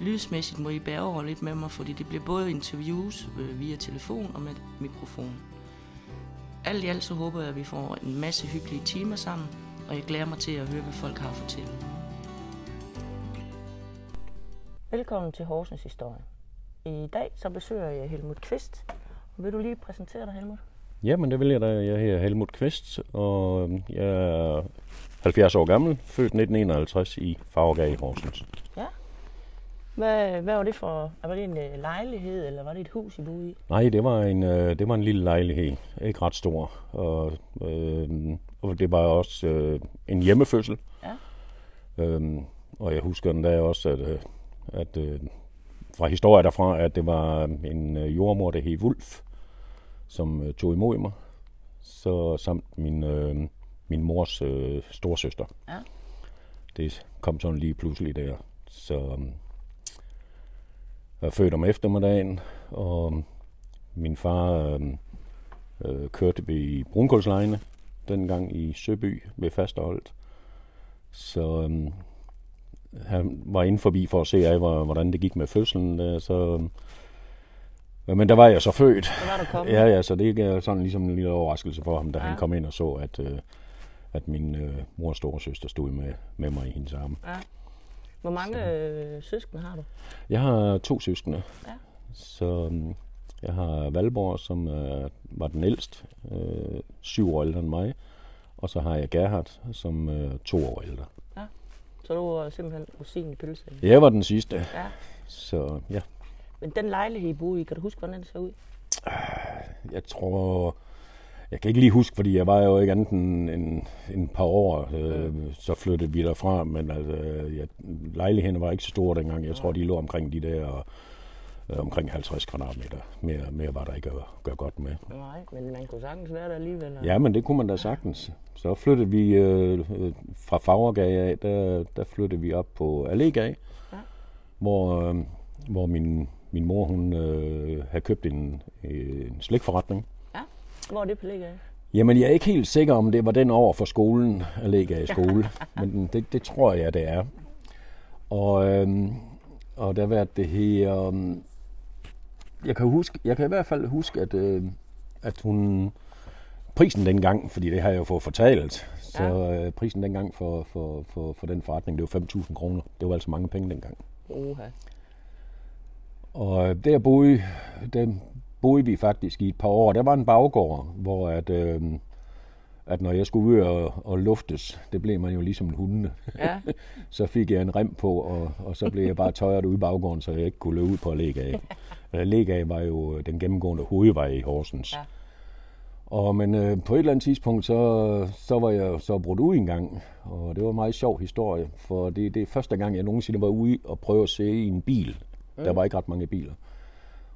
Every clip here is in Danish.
Lydsmæssigt må I bære over lidt med mig, fordi det bliver både interviews øh, via telefon og med mikrofon. Alt i alt så håber jeg, at vi får en masse hyggelige timer sammen, og jeg glæder mig til at høre, hvad folk har at fortælle. Velkommen til Horsens Historie. I dag så besøger jeg Helmut Kvist. Vil du lige præsentere dig, Helmut? Jamen, det vil jeg da. Jeg hedder Helmut Kvist, og jeg er 70 år gammel, født 1951 i Farvergade i Horsens. Ja. Hvad, hvad var det for? Var det en øh, lejlighed, eller var det et hus, I boede i? Nej, det var en, øh, det var en lille lejlighed, ikke ret stor. Og, øh, og det var også øh, en hjemmefødsel. Ja. Øhm, og jeg husker den der også, at, øh, at øh, fra historier derfra, at det var en øh, jordmor, der hed Wulf, som øh, tog imod mig. Så samt min, øh, min mors øh, storsøster. Ja. Det kom sådan lige pludselig der. Så øh, er født om eftermiddagen, og min far øh, øh, kørte ved Brunkulslejene, dengang i Søby ved Fasterholdt. Så øh, han var inde forbi for at se af, hvordan det gik med fødslen. Der, så, øh, men der var jeg så født. Så var du kommet. Ja, ja, så det er sådan ligesom en lille overraskelse for ham, da. Ja. han kom ind og så, at, øh, at min øh, mors store søster stod med, med mig i hendes arme. Ja. Hvor mange øh, søskende har du? Jeg har to søskende. Ja. Så øhm, jeg har Valborg, som øh, var den ældste, øh, syv år ældre end mig. Og så har jeg Gerhard, som øh, to år ældre. Så du var simpelthen rosin i pølsen. Jeg var den sidste, Ja. så ja. Men den lejlighed, I boede i, kan du huske, hvordan den ser ud? Jeg tror... Jeg kan ikke lige huske, fordi jeg var jo ikke andet end en, en par år, øh, så flyttede vi derfra, men altså, ja, lejligheden var ikke så stor dengang. Jeg tror, de lå omkring de der øh, omkring 50 kvadratmeter. Mere, mere var der ikke at gøre godt med. Nej, men man kunne sagtens være der alligevel. Ja, men det kunne man da sagtens. Så flyttede vi øh, øh, fra Fagergade af, der, der flyttede vi op på Allégade, Ja. hvor, øh, hvor min, min mor hun øh, havde købt en, en slikforretning. Hvor er det på ligger? Jamen, jeg er ikke helt sikker, om det var den over for skolen, Allégade skole, men det, det tror jeg, det er. Og, øh, og der var det her... Øh, jeg kan huske, jeg kan i hvert fald huske, at, øh, at hun prisen dengang, fordi det har jeg jo fået fortalt, så Ja. øh, prisen dengang for, for, for, for den forretning, det var 5.000 kroner. Det var altså mange penge dengang. Oha. Og øh, der boede, der boede vi faktisk i et par år. Der var en baggård, hvor at, øh, at når jeg skulle ud og, og luftes, det blev man jo ligesom en hunde, Ja. så fik jeg en rem på, og, og så blev jeg bare tøjet ude i baggården, så jeg ikke kunne løbe ud på Allégade. Allégade var jo den gennemgående hovedvej i Horsens. Ja. Og men øh, på et eller andet tidspunkt, så, så var jeg så brudt ud en gang, og det var en meget sjov historie, for det, det er første gang, jeg nogensinde var ude og prøve at se i en bil. Mm. Der var ikke ret mange biler.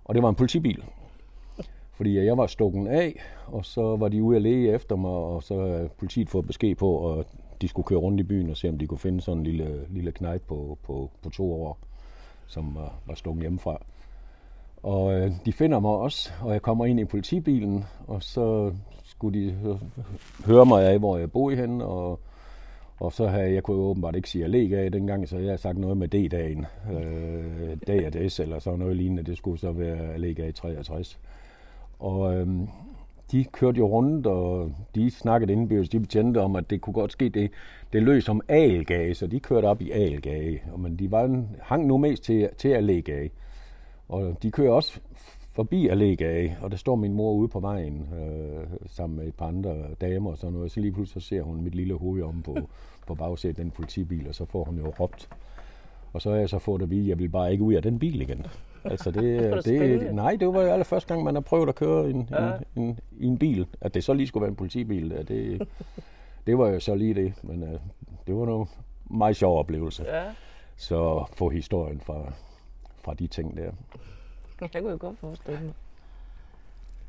Og det var en politibil. Fordi jeg var stukken af, og så var de ude at lede efter mig, og så havde politiet fået besked på, at de skulle køre rundt i byen og se, om de kunne finde sådan en lille, lille knejt på, på, på to år, som var, var stukken hjemmefra. Og øh, de finder mig også, og jeg kommer ind i politibilen, og så skulle de høre mig af, hvor jeg boede henne, og, og så havde jeg kunne åbenbart ikke sige at af dengang, så jeg havde sagt noget med D-dagen, øh, dag og des, eller sådan noget lignende, det skulle så være at 63. Og øhm, de kørte jo rundt, og de snakkede indbyrdes, de betjente om, at det kunne godt ske, det, det løs som algage, så de kørte op i algage. Og, men de var, hang nu mest til, til allégage. Og de kører også forbi allégage, og der står min mor ude på vejen øh, sammen med et par andre damer og sådan noget. Så lige pludselig så ser hun mit lille hoved om på, på bagsædet den politibil, og så får hun jo råbt. Og så har jeg så fået at vide, at jeg vil bare ikke ud af den bil igen. Altså det, det det, nej, det var jo allerførste gang, man har prøvet at køre en, Ja. en, en, en bil. At det så lige skulle være en politibil, ja, det, det var jo så lige det. Men uh, det var nogle meget sjov oplevelse. Ja. Så få historien fra, fra de ting der. Det kunne jeg godt forestille mig.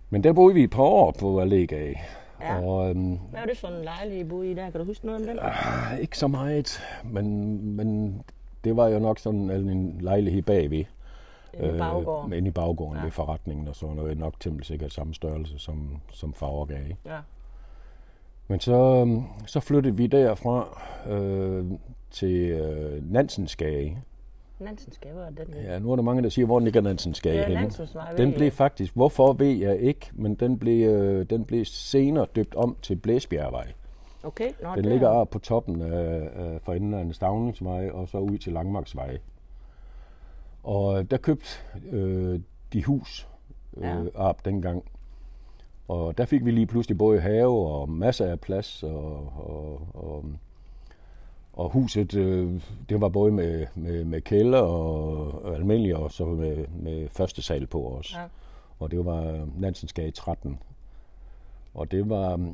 Men der boede vi et par år på Allega. Ja. Og, øhm, Hvad var det for en lejlighed, I boede i der? Kan du huske noget om den? Øh, ikke så meget, men, men det var jo nok sådan en lejlighed bagved. Inde i baggården? Øh, inde i baggården ja. ved forretningen og sådan noget. Nok til sikkert samme størrelse som, som Fagergade. Ja. Men så, øhm, så flyttede vi derfra øh, til øh, Nansensgade. Nansensgade, hvor er den? Ja, nu er der mange, der siger, hvor ligger Nansensgade ja, henne. Den blev faktisk, hvorfor ved jeg ikke, men den blev, øh, den blev senere døbt om til Blæsbjergvej. Okay, Nå, Den ligger oppe på toppen af, af for enden af en Stavningsvej, og så ud til Langmarksvej. Og der købte øh, de hus øh, ja. op dengang. Og der fik vi lige pludselig både have og masser af plads, og, og, og, og huset, øh, det var både med, med, med kælder og, og almindelig, og så med, med første sal på os. Ja. Og det var Nansensgade 13. Og det var,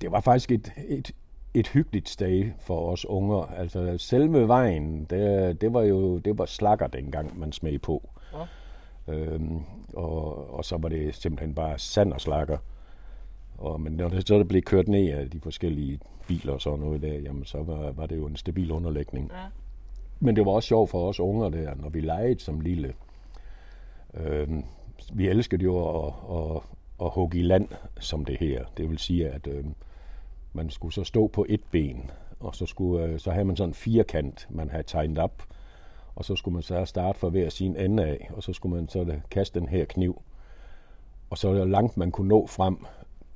det var faktisk et, et, et hyggeligt sted for os unger. Altså selve vejen, det, det var jo det var slakker dengang, man smed på. Ja. Øhm, og, og så var det simpelthen bare sand og slakker. Og, men når det så blev kørt ned af de forskellige biler og sådan noget der, jamen så var, var det jo en stabil underlægning. Ja. Men det var også sjovt for os unger der, når vi legede som lille. Øhm, vi elskede jo at, at, at hugge i land, som det her. Det vil sige, at øhm, man skulle så stå på et ben, og så, skulle, øh, så havde man sådan en firkant, man havde tegnet op, og så skulle man så starte fra hver sin ende af, og så skulle man så kaste den her kniv. Og så langt man kunne nå frem,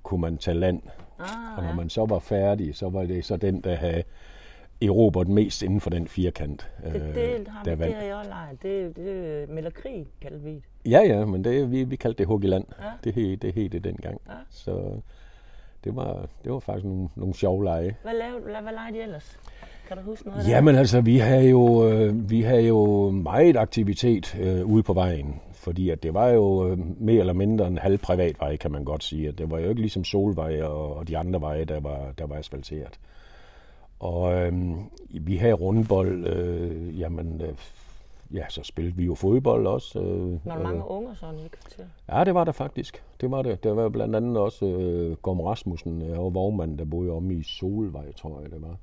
kunne man tage land. Ah, og når man så var færdig, så var det så den, der havde erobret mest inden for den firkant. Det, det, øh, der det, det har jeg også leget. Det, det melder krig, kaldte vi Ja, ja, men det, vi, vi kaldte det hug i land. Ja. Det, det, det hed det dengang. Ja. Så det var, det var faktisk nogle, nogle sjove lege. Hvad lavede, hvad lavede I ellers? Kan du huske noget Jamen altså, vi havde jo, øh, vi havde jo meget aktivitet øh, ude på vejen, fordi at det var jo øh, mere eller mindre en halv privat vej, kan man godt sige. Det var jo ikke ligesom Solvej og, og de andre veje, der var, der var asfalteret. Og øh, vi havde rundbold, øh, jamen, øh, ja, så spillede vi jo fodbold også. Øh, var der mange unger sådan i kvarter? Ja, det var der faktisk. Det var det. Der var blandt andet også øh, Gorm Rasmussen øh, og vognmanden, der boede om i Solvej, tror jeg det var.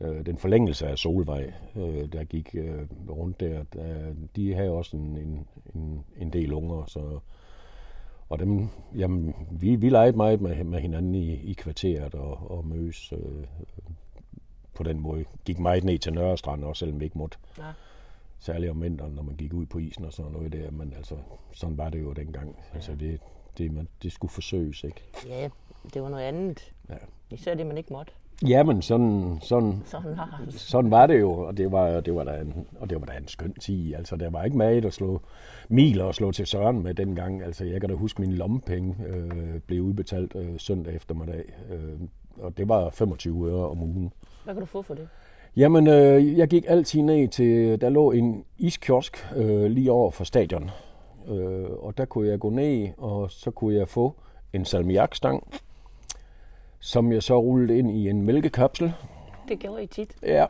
Øh, den forlængelse af Solvej, øh, der gik øh, rundt der, der, de havde også en, en, en, en del unger, så og dem, jamen, vi, vi legede meget med, med hinanden i, i kvarteret og, og mødes øh, på den måde. Gik meget ned til Nørrestrand også, selvom vi ikke måtte. Ja. Særligt om vinteren, når man gik ud på isen og sådan noget der. Men altså, sådan var det jo dengang. Ja. Altså, det, det, man, det skulle forsøges, ikke? Ja, det var noget andet. Ja. Især det, man ikke måtte. Jamen, sådan, sådan, sådan, var, det. sådan var det jo, og det var, det var, da en, og det var da en skøn tid. Altså, der var ikke meget at slå miler og slå til søren med dengang. Altså, jeg kan da huske, min lommepenge øh, blev udbetalt øh, søndag eftermiddag, øh, og det var 25 øre om ugen. Hvad kan du få for det? Jamen, øh, jeg gik altid ned til, der lå en iskiosk øh, lige over for stadion. Øh, og der kunne jeg gå ned, og så kunne jeg få en salmiakstang, som jeg så rullede ind i en mælkekapsel. Det gjorde I tit. Ja.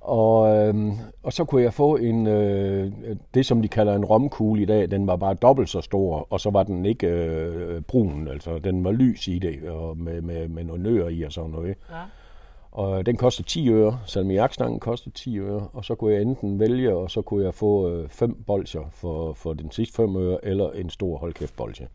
Og, øh, og så kunne jeg få en, øh, det som de kalder en romkugle i dag, den var bare dobbelt så stor, og så var den ikke øh, brun, altså den var lys i det, og med, med, med nogle nører i og sådan noget. Ja. Og den koster 10 øre. Salmiakstangen koster 10 øre. Og så kunne jeg enten vælge, og så kunne jeg få øh, fem bolcher for, for den sidste 5 øre, eller en stor holdkæft bolche.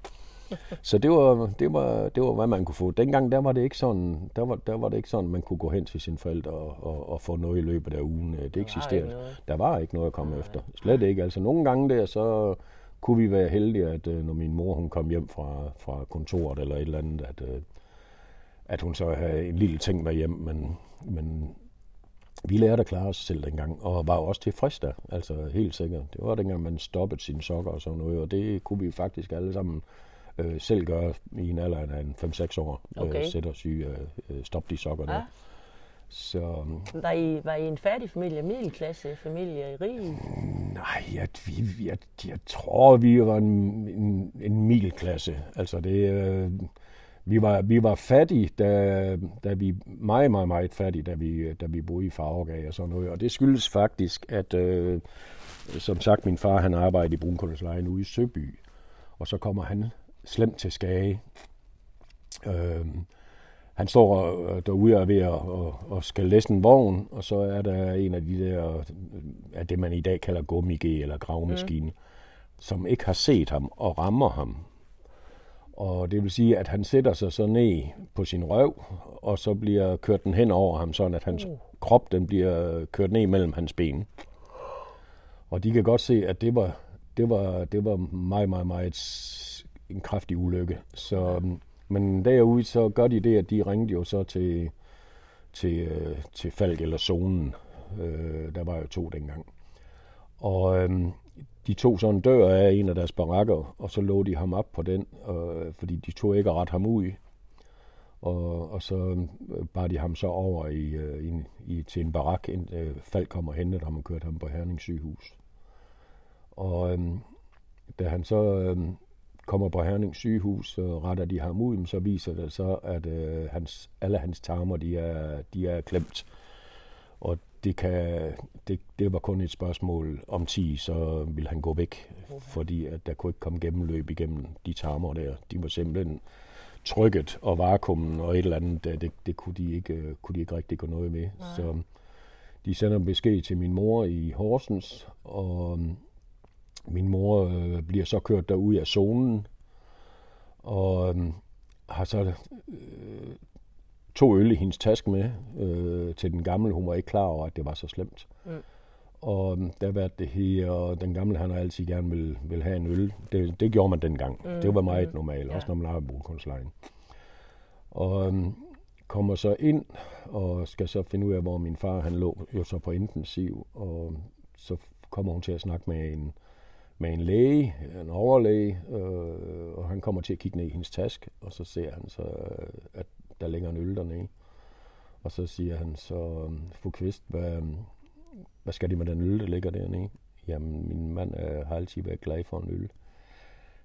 Så det var, det, var, det var, hvad man kunne få. Dengang der var det ikke sådan, der var, der var det ikke sådan, man kunne gå hen til sine forældre og, og, og få noget i løbet af ugen. Det eksisterede. Der var ikke noget at komme efter. Slet ikke. Altså nogle gange der, så kunne vi være heldige, at øh, når min mor hun kom hjem fra, fra kontoret eller et eller andet, at, øh, at hun så havde en lille ting med hjem, men, men vi lærte at klare os selv dengang, og var også tilfreds der, altså helt sikkert. Det var dengang, man stoppede sine sokker og sådan noget, og det kunne vi faktisk alle sammen øh, selv gøre i en alder af 5-6 år. Øh, okay. Øh, sætte os syge, øh, stoppe de sokker der. Ja. Så, var, I, var I en fattig familie, middelklasse familie, rig? Nej, jeg, vi, jeg, jeg tror, vi var en, en, en middelklasse. Altså det, øh, vi var, vi var fattige, da, da vi meget, meget, meget fattige, da vi, da vi boede i Farvergade og sådan noget. Og det skyldes faktisk, at øh, som sagt, min far han arbejdede i Brunkullerslejen ude i Søby. Og så kommer han slemt til skage. Øh, han står øh, derude og er ved at, at, at skal læse en vogn, og så er der en af de der, øh, af det man i dag kalder gummige eller gravemaskine, mm. som ikke har set ham og rammer ham. Og det vil sige, at han sætter sig så ned på sin røv, og så bliver kørt den hen over ham, sådan at hans uh. krop den bliver kørt ned mellem hans ben. Og de kan godt se, at det var, det var, det var meget, meget, meget en kraftig ulykke. Så, men derude så gør de det, at de ringede jo så til, til, øh, til Falk eller Zonen. Øh, der var jo to dengang. Og øh, de tog sådan en dør af en af deres barakker, og så lå de ham op på den, øh, fordi de tog ikke ret ham ud. Og, og så øh, bar de ham så over i, øh, i, i, til en barak, ind, øh, Falk kom og hentede ham og kørte ham på Herning sygehus. Og øh, da han så øh, kommer på Herning sygehus, så retter de ham ud, så viser det så, at øh, hans, alle hans tarmer, de er, de er klemt. Og det, kan, det, det var kun et spørgsmål om 10, så ville han gå væk, okay. fordi at der kunne ikke komme gennemløb igennem de tarmer der. De var simpelthen trykket og vakuumen og et eller andet, det, det kunne, de ikke, kunne de ikke rigtig gå noget med. Nej. Så de sender besked til min mor i Horsens, og min mor øh, bliver så kørt derud af zonen, og øh, har så øh, to øl i hendes taske med øh, til den gamle. Hun var ikke klar over, at det var så slemt. Mm. Og øhm, der var det her, og den gamle, han har altid gerne vil, vil have en øl. Det, det gjorde man dengang. Mm. Det var meget mm. normalt, ja. også når man har boligkunstlejen. Og um, kommer så ind, og skal så finde ud af, hvor min far han lå, jo så på intensiv, og så kommer hun til at snakke med en, med en læge, en overlæge, øh, og han kommer til at kigge ned i hendes taske, og så ser han så, at der ligger en øl dernede. Og så siger han så, fru Kvist, hvad, hvad skal de med den øl, der ligger dernede? Jamen, min mand er, har altid været glad for en øl.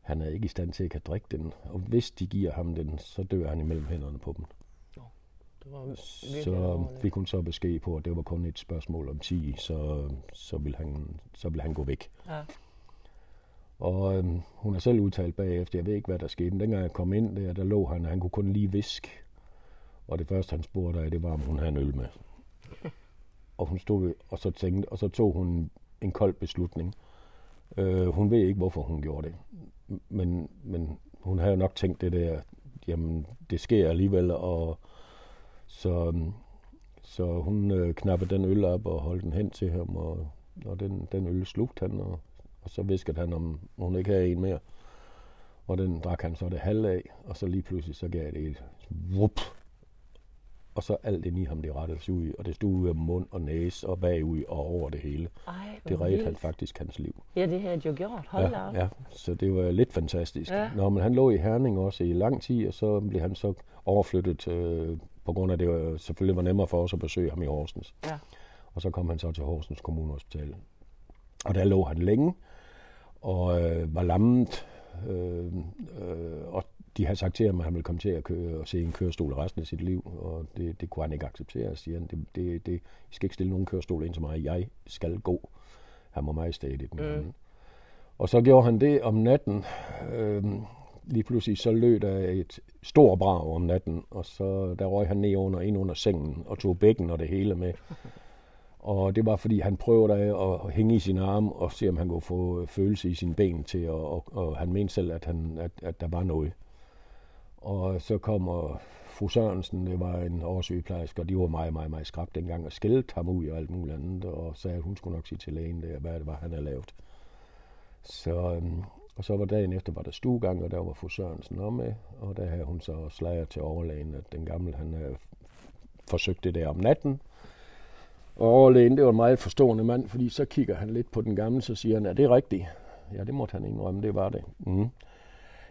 Han er ikke i stand til at kan drikke den, og hvis de giver ham den, så dør han imellem hænderne på dem. Det var så fik hun så besked på, at det var kun et spørgsmål om 10, så, så, ville, han, så ville han gå væk. Ja. Og øhm, hun har selv udtalt bagefter, jeg ved ikke, hvad der skete. Men dengang jeg kom ind der, der lå han, og han kunne kun lige viske. Og det første, han spurgte af, det var, om hun havde en øl med. og hun stod og så tænkte, og så tog hun en kold beslutning. Øh, hun ved ikke, hvorfor hun gjorde det. Men, men hun havde jo nok tænkt det der, jamen, det sker alligevel, og så, så hun øh, knappede den øl op og holdt den hen til ham, og, og den, den øl slugte han, og, og så viskede han, om hun ikke havde en mere. Og den drak han så det halve af, og så lige pludselig så gav det et vup, og så alt ind i ham, det rettede sig ud, og det stod ud af mund og næse og bagud og over det hele. Ej, det reddede han faktisk hans liv. Ja, det havde jo gjort. Hold ja, ja, så det var lidt fantastisk. Ja. Nå, men han lå i Herning også i lang tid, og så blev han så overflyttet, øh, på grund af det var, selvfølgelig var nemmere for os at besøge ham i Horsens. Ja. Og så kom han så til Horsens Kommunehospital. Og der lå han længe, og øh, var lammet, øh, øh, og de har sagt til ham, at han ville komme til at køre og se en kørestol resten af sit liv, og det, det kunne han ikke acceptere, siger han. Det, det, det, I skal ikke stille nogen kørestol ind til mig, jeg skal gå. Han var meget stadig mm. Og så gjorde han det om natten. Øh, lige pludselig så lød der et stort brag om natten, og så der røg han ned under, ind under sengen og tog bækken og det hele med. Og det var, fordi han prøvede at, at hænge i sin arm og se, om han kunne få følelse i sine ben til, og, og, og han mente selv, at, han, at, at der var noget. Og så kommer fru Sørensen, det var en årsøgeplejerske, og de var meget, meget, meget skrabt dengang, og skældte ham ud og alt muligt andet, og sagde, at hun skulle nok sige til lægen, der, hvad det var, han havde lavet. Så, øhm, og så var dagen efter, var der stuegang, og der var fru Sørensen om med, og der havde hun så slager til overlægen, at den gamle, han havde forsøgt det der om natten, og overlægen, det var en meget forstående mand, fordi så kigger han lidt på den gamle, så siger han, er det rigtigt? Ja, det måtte han indrømme, det var det. Mm.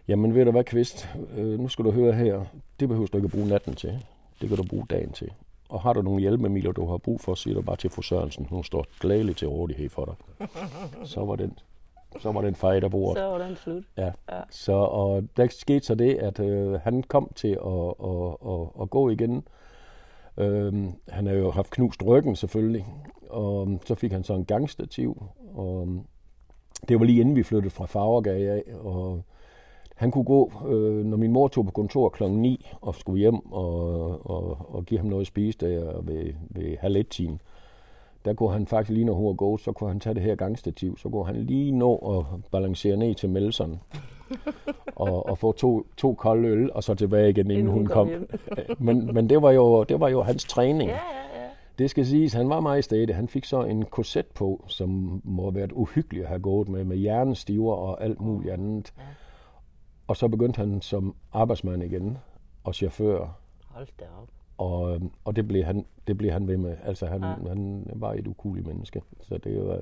Jamen ved du hvad, Kvist, øh, nu skal du høre her, det behøver du ikke at bruge natten til. Det kan du bruge dagen til. Og har du nogle hjælpemidler, du har brug for, siger du bare til fru Sørensen. Hun står gladeligt til rådighed for dig. Så var den, så var den fejl af bordet. Så var den slut. Ja. ja. Så, og der skete så det, at øh, han kom til at, at, at, at gå igen. Øh, han har jo haft knust ryggen selvfølgelig. Og så fik han så en gangstativ. Og det var lige inden vi flyttede fra Fagergade af. Og Han kunne gå, øh, når min mor tog på kontor klokken 9 og skulle hjem og, og, og give ham noget at spise der ved, ved halv et tiden. Der kunne han faktisk lige når hun var gået, så kunne han tage det her gangstativ, så kunne han lige nå at balancere ned til Melson og, og få to, to kolde øl, og så tilbage igen, inden, Inden hun kom kom. men men det, var jo, det var jo hans træning. Ja, ja, ja. Det skal siges, han var meget stedig. Han fik så en korset på, som må have været uhyggelig at have gået med, med hjernestiver og alt muligt andet. Ja. Og så begyndte han som arbejdsmand igen, og chauffør, Hold da op. og, øhm, og det, blev han, det blev han ved med. Altså, han, Ja. han var et ukuligt menneske. Så det var,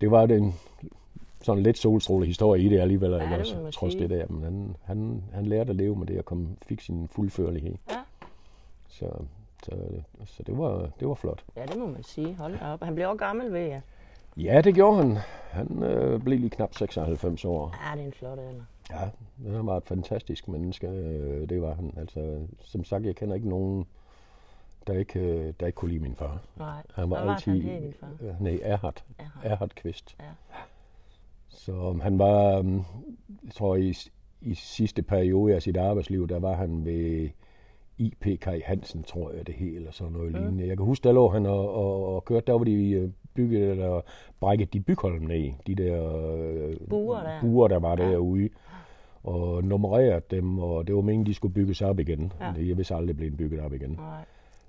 det var den sådan lidt solstråle historie i det alligevel, Ja, det også, trods sige. det der. Men han, han, han lærte at leve med det og kom, fik sin fuldførlighed. Ja. Så, så, så det, var, det var flot. Ja, det må man sige. Hold da op. Han blev også gammel ved jer. Ja, det gjorde han. Han øh, blev lige knap 96 år. Ja, det er en flot alder. Ja, han var et fantastisk menneske. øh, Det var han. Altså, som sagt, jeg kender ikke nogen, der ikke, øh, der ikke kunne lide min far. Nej, Han var var altid... han din far? Øh, nej, Erhard. Erhard. Erhard Kvist. Ja. Så um, han var, um, jeg tror i, i sidste periode af sit arbejdsliv, der var han ved IP Kai Hansen, tror jeg det hele, eller sådan noget mm. lignende. Jeg kan huske, der lå han og, og, og kørte, der var de bygget, eller brækket de bygholm ned, de der øh, Buer der. buer, der var derude, og nummereret dem, og det var meningen, de skulle bygges op igen. Ja. Det er vist aldrig blevet bygget op igen. Nej.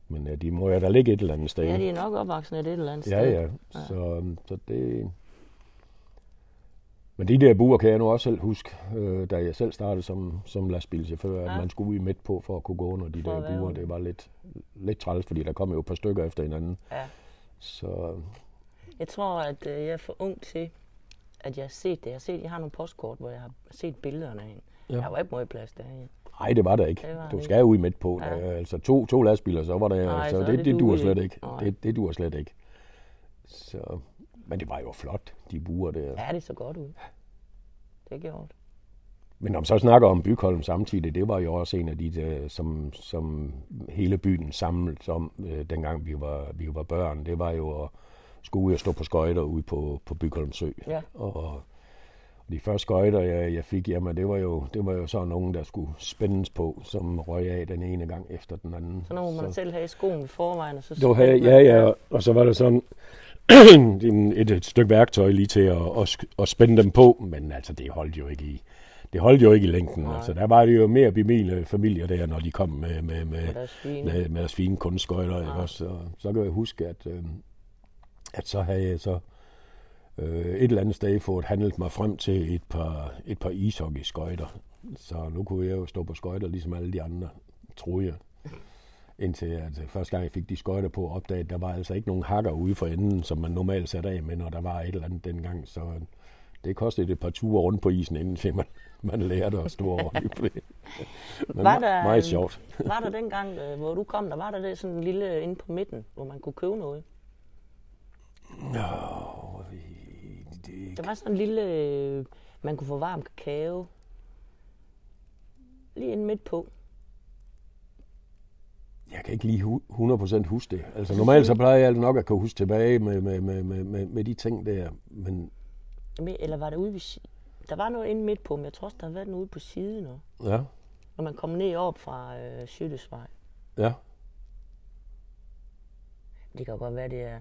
Men øh, de må jo da ligge et eller andet sted. Ja, de er nok opvokset et eller andet Ja, sted. ja. Så, så det... Men de der buer kan jeg nu også selv huske, øh, da jeg selv startede som, som lastbilchauffør, ja. Ja. at man skulle ud midt på for at kunne gå under de For der buer. Det var lidt, lidt træls, fordi der kom jo et par stykker efter hinanden. Ja. Så Jeg tror, at øh, jeg er for ung til, at jeg har set det. Jeg har, set, jeg har nogle postkort, hvor jeg har set billederne af hende. Ja. Der var ikke meget plads derinde. nej, det var der ikke. Det var du skal ud midt på. Ja. Altså to, to lastbiler, så var der... Nej, så så det, det det, duer slet ikke. ikke. Nej. Det, det duer slet ikke. Så, men det var jo flot, de buer der. Ja, det så godt ud. Det gjorde det. Men når man så snakker om Bygholm samtidig, det var jo også en af de, der, som, som hele byen samlet om, øh, dengang vi var, vi var børn. Det var jo at skulle ud og stå på skøjter ude på, på Bygholm Sø. Ja. Og, og de første skøjter, jeg, jeg fik, jamen, det var, jo, det var jo sådan nogen, der skulle spændes på, som røg af den ene gang efter den anden. Så når man selv have i skoen i forvejen, og så her- spændte ja, ja, og så var der sådan et, et stykke værktøj lige til at, at, at spænde dem på, men altså det holdt jo ikke i, det holdt jo ikke i længden. Nej. Altså, der var det jo mere bemidlede familier der, når de kom med, med, med, Med deres fine. med, med deres fine kunstskøjter. Også, så, så kan jeg huske, at, øh, at så havde jeg så øh, et eller andet sted fået handlet mig frem til et par, et par ishockeyskøjter. Så nu kunne jeg jo stå på skøjter, ligesom alle de andre, troede jeg. Indtil at øh, første gang jeg fik de skøjter på, opdagede, at der var altså ikke nogen hakker ude for enden, som man normalt satte af med, når der var et eller andet dengang. Så øh, det kostede et par ture rundt på isen, inden man, man lærte at stå på det. Men Var der, meget sjovt. Var der dengang, øh, hvor du kom, der var der det sådan en lille inde på midten, hvor man kunne købe noget? Nå, det, Der var sådan en lille, øh, man kunne få varm kakao. Lige inde midt på. Jeg kan ikke lige hu- 100% huske det. Altså normalt så plejer jeg nok at kunne huske tilbage med, med, med, med, med, med de ting der. Men Eller var det ude ved Der var noget inde midt på, men jeg tror også, der har været noget ude på siden også. ja, Når man kom ned op fra øh, Sjøtesvej. ja. Det kan godt være, det er...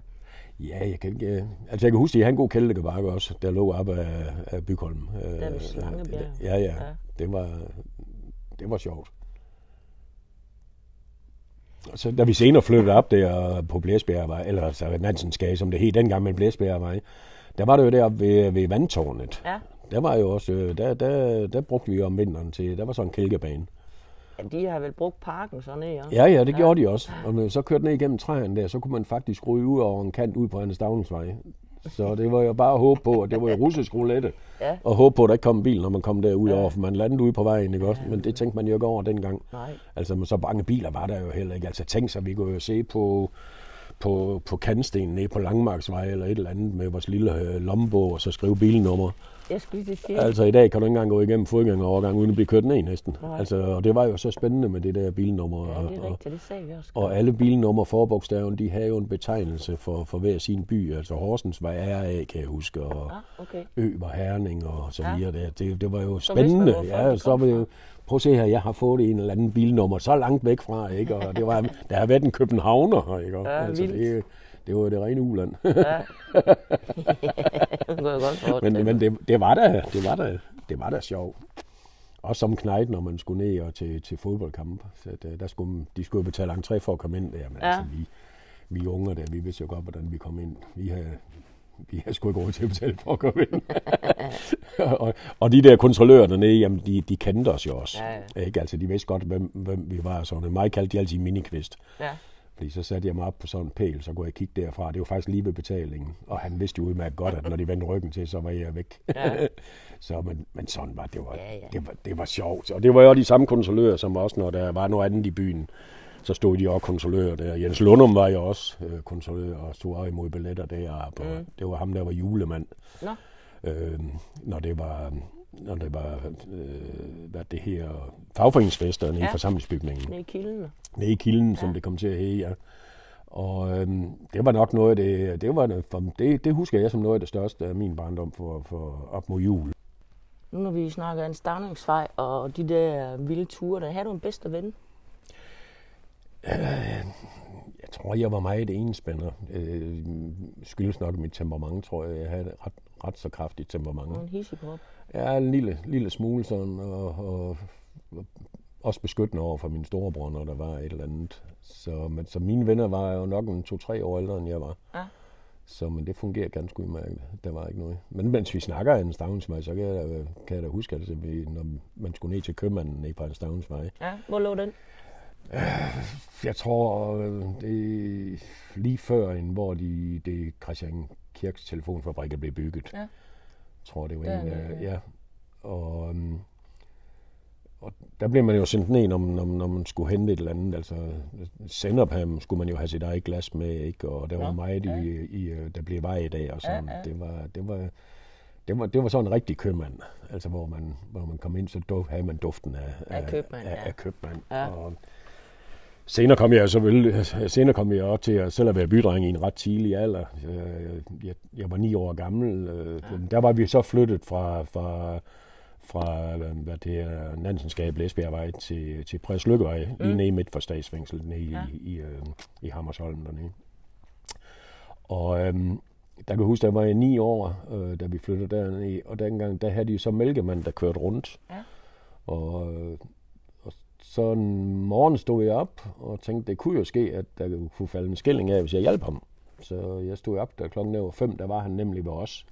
Ja, jeg kan ikke... øh, Altså jeg kan huske, at jeg havde en god kældebakke også, der lå op af, af Bygholm. Der ved Slangebjerg. Ja, ja. Ja. Det var, det var sjovt. Og så da vi senere flyttede op der på Blæsbjergvej, eller altså Nansensgade, som det hed dengang med Blæsbjergvej, der var det jo deroppe ved, ved vandtårnet. Ja, Der var jo også, øh, der, der, der brugte vi om vinteren til, der var sådan en kælkebane. Ja de har vel brugt parken så ned også. Ja, ja, det gjorde de også. Og man så kørte ned igennem træerne der, så kunne man faktisk ryge ud over en kant ud på Anders Stavningsvej. Så det var jo bare at håbe på, at det var jo russisk roulette. Ja. Og håbe på, at der ikke kom en bil, når man kom derud over, for man landede ude på vejen, ikke også? Men det tænkte man jo ikke over dengang. Nej. Altså, så mange biler var der jo heller ikke. Altså, tænk sig, vi kunne jo se på, på, på kantstenen nede på Langmarksvej eller et eller andet med vores lille øh, lommebog, og så skrive bilnummer. Jeg skulle lige sige. Altså i dag kan du ikke engang gå igennem fodgængerovergang uden at blive kørt ned næsten. Nej. Altså, og det var jo så spændende med det der bilnummer. Ja, det er og, rigtigt. Det sagde vi også. og alle bilnummer forbogstaven, de havde jo en betegnelse for, for hver sin by. Altså Horsens var RA, kan jeg huske, og Ah, okay. Ø var Herning og så Ja. videre. Der. Det, det var jo Så man, spændende. hvor folk ja, så var det jo, prøv at se her, jeg har fået en eller anden bilnummer så langt væk fra, ikke? Og det var, der har været en københavner ikke? Ja, altså, vildt. det, det var det rene uland. Ja. godt men men det, det, var da, det, var da, det var da sjovt. Også som knejt, når man skulle ned og til, til fodboldkamp. Så der, der skulle, de skulle betale entré for at komme ind der. Men Ja. ja. altså, vi, vi unger der, vi vidste jo godt, hvordan vi kom ind. Vi havde, vi havde sgu ikke råd til at betale for at komme ind. og, og de der kontrollører dernede, jamen, de, de kendte os jo også. Ja, ja. Ikke? Altså, de vidste godt, hvem, hvem vi var. og Sådan. Mig kaldte de altid minikvist. Ja. Fordi så satte jeg mig op på sådan en pæl, så kunne jeg kigge derfra. Det var faktisk lige ved betalingen. Og han vidste jo udmærket godt, at når de vendte ryggen til, så var jeg væk. Ja. så, men, men sådan var det. Var, Ja, ja. Det, var, det var sjovt. Og det var jo de samme kontrollører, som også, når der var noget andet i byen, så stod de også kontrollører der. Jens Lundum var jo også øh, kontrollør og stod også imod billetter deroppe. Og Mm. Det var ham, der var julemand. Nå. Øh, når det var når det var øh, hvad det her fagforeningsfester nede Ja. i forsamlingsbygningen Nede i kilden. nede i kilden, som Ja. det kom til at hedde, ja. Og øhm, det var nok noget af det, det, var, det- for, det, det husker jeg som noget af det største af min barndom for, for op mod jul. Nu når vi snakker en stavningsvej og de der vilde ture, der har du en bedste ven? Jeg tror, jeg var meget enspænder. Øh, skyldes nok mit temperament, tror jeg. Jeg havde et ret, ret så kraftigt temperament. Og en hissigprop. Er en lille, lille smule sådan, og, og, og også beskyttende over for min storebror, når der var et eller andet. Så, men, så mine venner var jo nok en to-tre år ældre, end jeg var. Ja. Så men det fungerer ganske udmærket. Der var ikke noget. Men mens vi snakker en stavnsvej, så kan jeg, da, kan jeg da huske, at vi, når man skulle ned til købmanden ned på en stavnsvej. Ja, hvor lå den? Jeg tror, øh, det er lige før, end hvor de, det Christian Kirks telefonfabrik er blevet bygget. Ja. Jeg tror, det var Der, en, ja, øh, ja. ja. Og, øhm, og der blev man jo sendt ned, når, når, når man skulle hente et eller andet. Altså, Senderpham skulle man jo have sit eget glas med, ikke? Og der var Nå, meget, ja. i, i, øh, der blev vej i dag og sådan. Ja, ja. Det, var, det, var, det, var, det var sådan en rigtig købmand. Altså, hvor man, hvor man kom ind, så duf, havde man duften af, Af købmand, af, ja. af købmand. Ja. Og, Senere kom jeg selvfølgelig, senere kom jeg også til at selv at være bydreng i en ret tidlig alder. Jeg, jeg var ni år gammel. Øh. Der var vi så flyttet fra, fra, fra hvad det er, Nansensgade, Esbjergvej til, til Præs Lykkevej, mm. lige nede midt for statsfængslet, nede Ja. i, i, øh, i Hammersholm dernede. Og øhm, der kan jeg huske, der var jeg ni år, øh, da vi flyttede derned, og dengang, der havde de så mælkemand, der kørte rundt. Ja. Og, øh, så en morgen stod jeg op og tænkte, det kunne jo ske, at der kunne falde en skilling af, hvis jeg hjalp ham. Så jeg stod op, da klokken var fem, der var han nemlig ved os.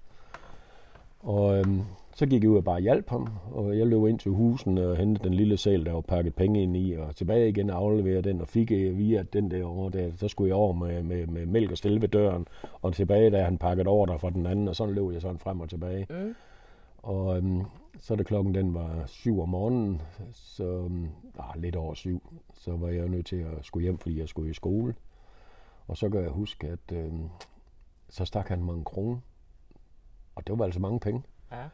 Og øhm, så gik jeg ud og bare hjalp ham, og jeg løb ind til husen og hentede den lille sal, der var pakket penge ind i, og tilbage igen og afleverede den, og fik øh, via den der over der, så skulle jeg over med, med, med mælk og stille ved døren, og tilbage, da han pakket over der fra den anden, og sådan løb jeg sådan frem og tilbage. Mm. Og øhm, så da klokken den var syv om morgenen, så øh, lidt over syv, så var jeg nødt til at skulle hjem, fordi jeg skulle i skole. Og så kan jeg huske, at øh, så stak han mig en krone. Og det var altså mange penge. Ja.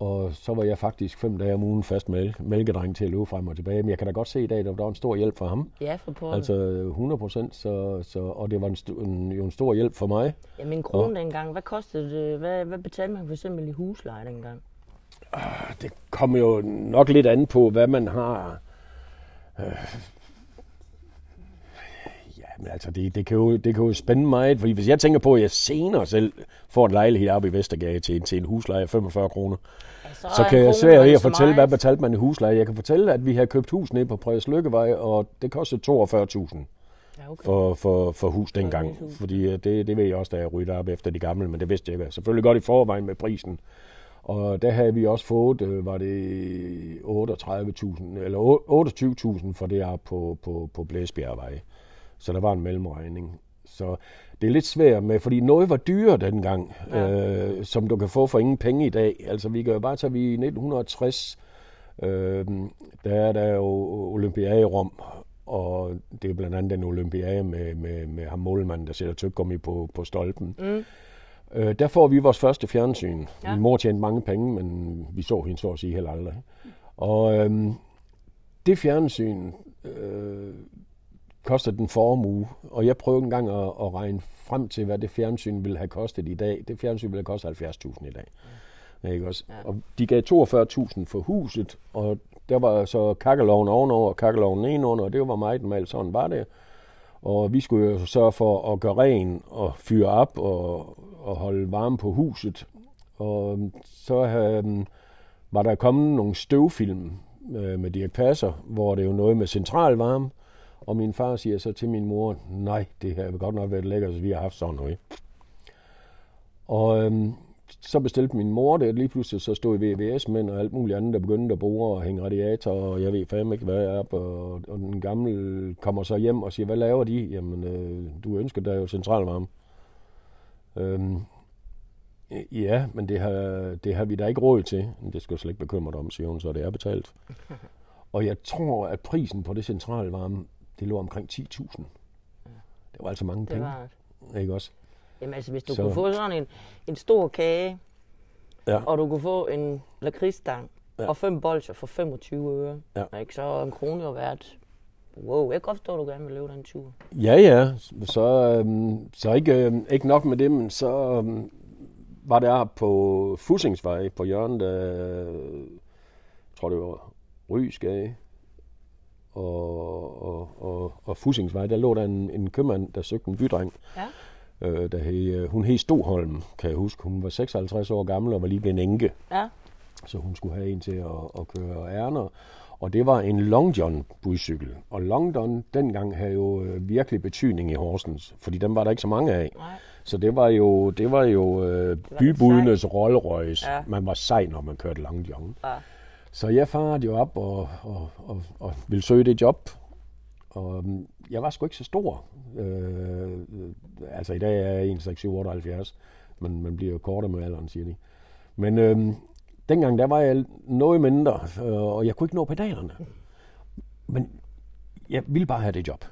Og så var jeg faktisk fem dage om ugen fast mælk, mælkedreng til at løbe frem og tilbage. Men jeg kan da godt se i dag, at der var en stor hjælp for ham. Ja, for pokker. Altså 100 procent, så, så, og det var en, st- en, jo en stor hjælp for mig. Ja, min krone dengang, hvad kostede det? Hvad, hvad betalte man for eksempel i husleje dengang? Det kommer jo nok lidt an på, hvad man har. Øh, men altså, det, det, kan jo, det kan jo spænde meget, fordi hvis jeg tænker på, at jeg senere selv får en lejlighed oppe i Vestergade til, til en husleje af 45 kroner, så er kan jeg svært ikke at så fortælle, hvad betalte man i husleje. Jeg kan fortælle, at vi har købt hus nede på Præs Lykkevej, og det kostede 42.000 Ja, okay. for, for, for hus dengang. hus. Fordi øh, det, det ved jeg også, da jeg ryddede op efter de gamle, men det vidste jeg ikke. Selvfølgelig godt i forvejen med prisen. Og der havde vi også fået, øh, var det 38.000, eller o- 28.000 for det op på, på, på Blæsbjergvej. Så der var en mellemregning. Så det er lidt svært med, fordi noget var dyrere dengang, Ja. øh, som du kan få for ingen penge i dag. Altså vi kan jo bare tage, vi i 1960, øh, der er der jo Olympiade i Rom, og det er blandt andet den Olympiade med, med, med ham målmanden, der sætter tyggegummi på, på stolpen. Mm. Øh, der får vi vores første fjernsyn. Ja. Min mor tjente mange penge, men vi så hende så at sige heller aldrig. Og øhm, det fjernsyn øh, kostede den formue, og jeg prøvede en gang at, at regne frem til, hvad det fjernsyn ville have kostet i dag. Det fjernsyn ville have kostet 70.000 i dag. Ja. Ikke også? Ja. Ja. Og de gav 42.000 for huset, og der var så kakkeloven ovenover og kakkeloven nedenunder, og det var meget normalt, sådan var det. Og vi skulle jo sørge for at gøre ren og fyre op og, og holde varme på huset. Og så øh, var der kommet nogle støvfilm øh, med Dirk Passer, hvor det er jo noget med centralvarme. Og min far siger så til min mor, nej, det her vil godt nok være lækkert, så vi har haft sådan noget. Og øhm, så bestilte min mor det, og lige pludselig så stod VVS-mænd og alt muligt andet, der begyndte at bruge og hænge radiator, og jeg ved fandme ikke, hvad jeg er og, og den gamle kommer så hjem og siger, hvad laver de? Jamen, øh, du ønsker dig jo centralvarme. Øhm, ja, men det har, det har vi da ikke råd til. Men Det skal jeg slet ikke bekymre dig om, siger hun, så det er betalt. og jeg tror, at prisen på det centralvarme, det lå omkring 10.000. Det var altså mange Det penge, var ikke også? Jamen altså, hvis du Så- kunne få sådan en, en stor kage, Ja. og du kunne få en lakridsstang Ja. og fem bolcher for 25 øre, Ja. ikke, så en krone jo værd. Wow, jeg kan godt forstå, at du gerne vil løbe den tur. Ja, ja. Så, øhm, så ikke, øhm, ikke nok med det, men så øhm, var der på Fusingsvej på hjørnet af, jeg tror det var Rysgade og, og, og, og Fusingsvej. Der lå der en, en købmand, der søgte en bydreng. Ja. Øh, der hed, øh, hun hed Stoholm, kan jeg huske. Hun var 56 år gammel og var lige blevet en enke. Ja, Så hun skulle have en til at, at køre ærner. Og det var en Long John budcykel. Og Long John dengang havde jo øh, virkelig betydning i Horsens, fordi dem var der ikke så mange af. nej. Så det var jo, det var jo øh, bybudenes Rolls Royce. Ja. Man var sej, når man kørte Long John. Ja. Så jeg farede jo op og, og, og, og ville søge det job. Og mm, jeg var sgu ikke så stor. Øh, øh, altså i dag er jeg 1,78, men man bliver jo kortere med alderen, siger de. Men øh, dengang der var jeg noget mindre, øh, og jeg kunne ikke nå pedalerne. Men jeg ville bare have det job.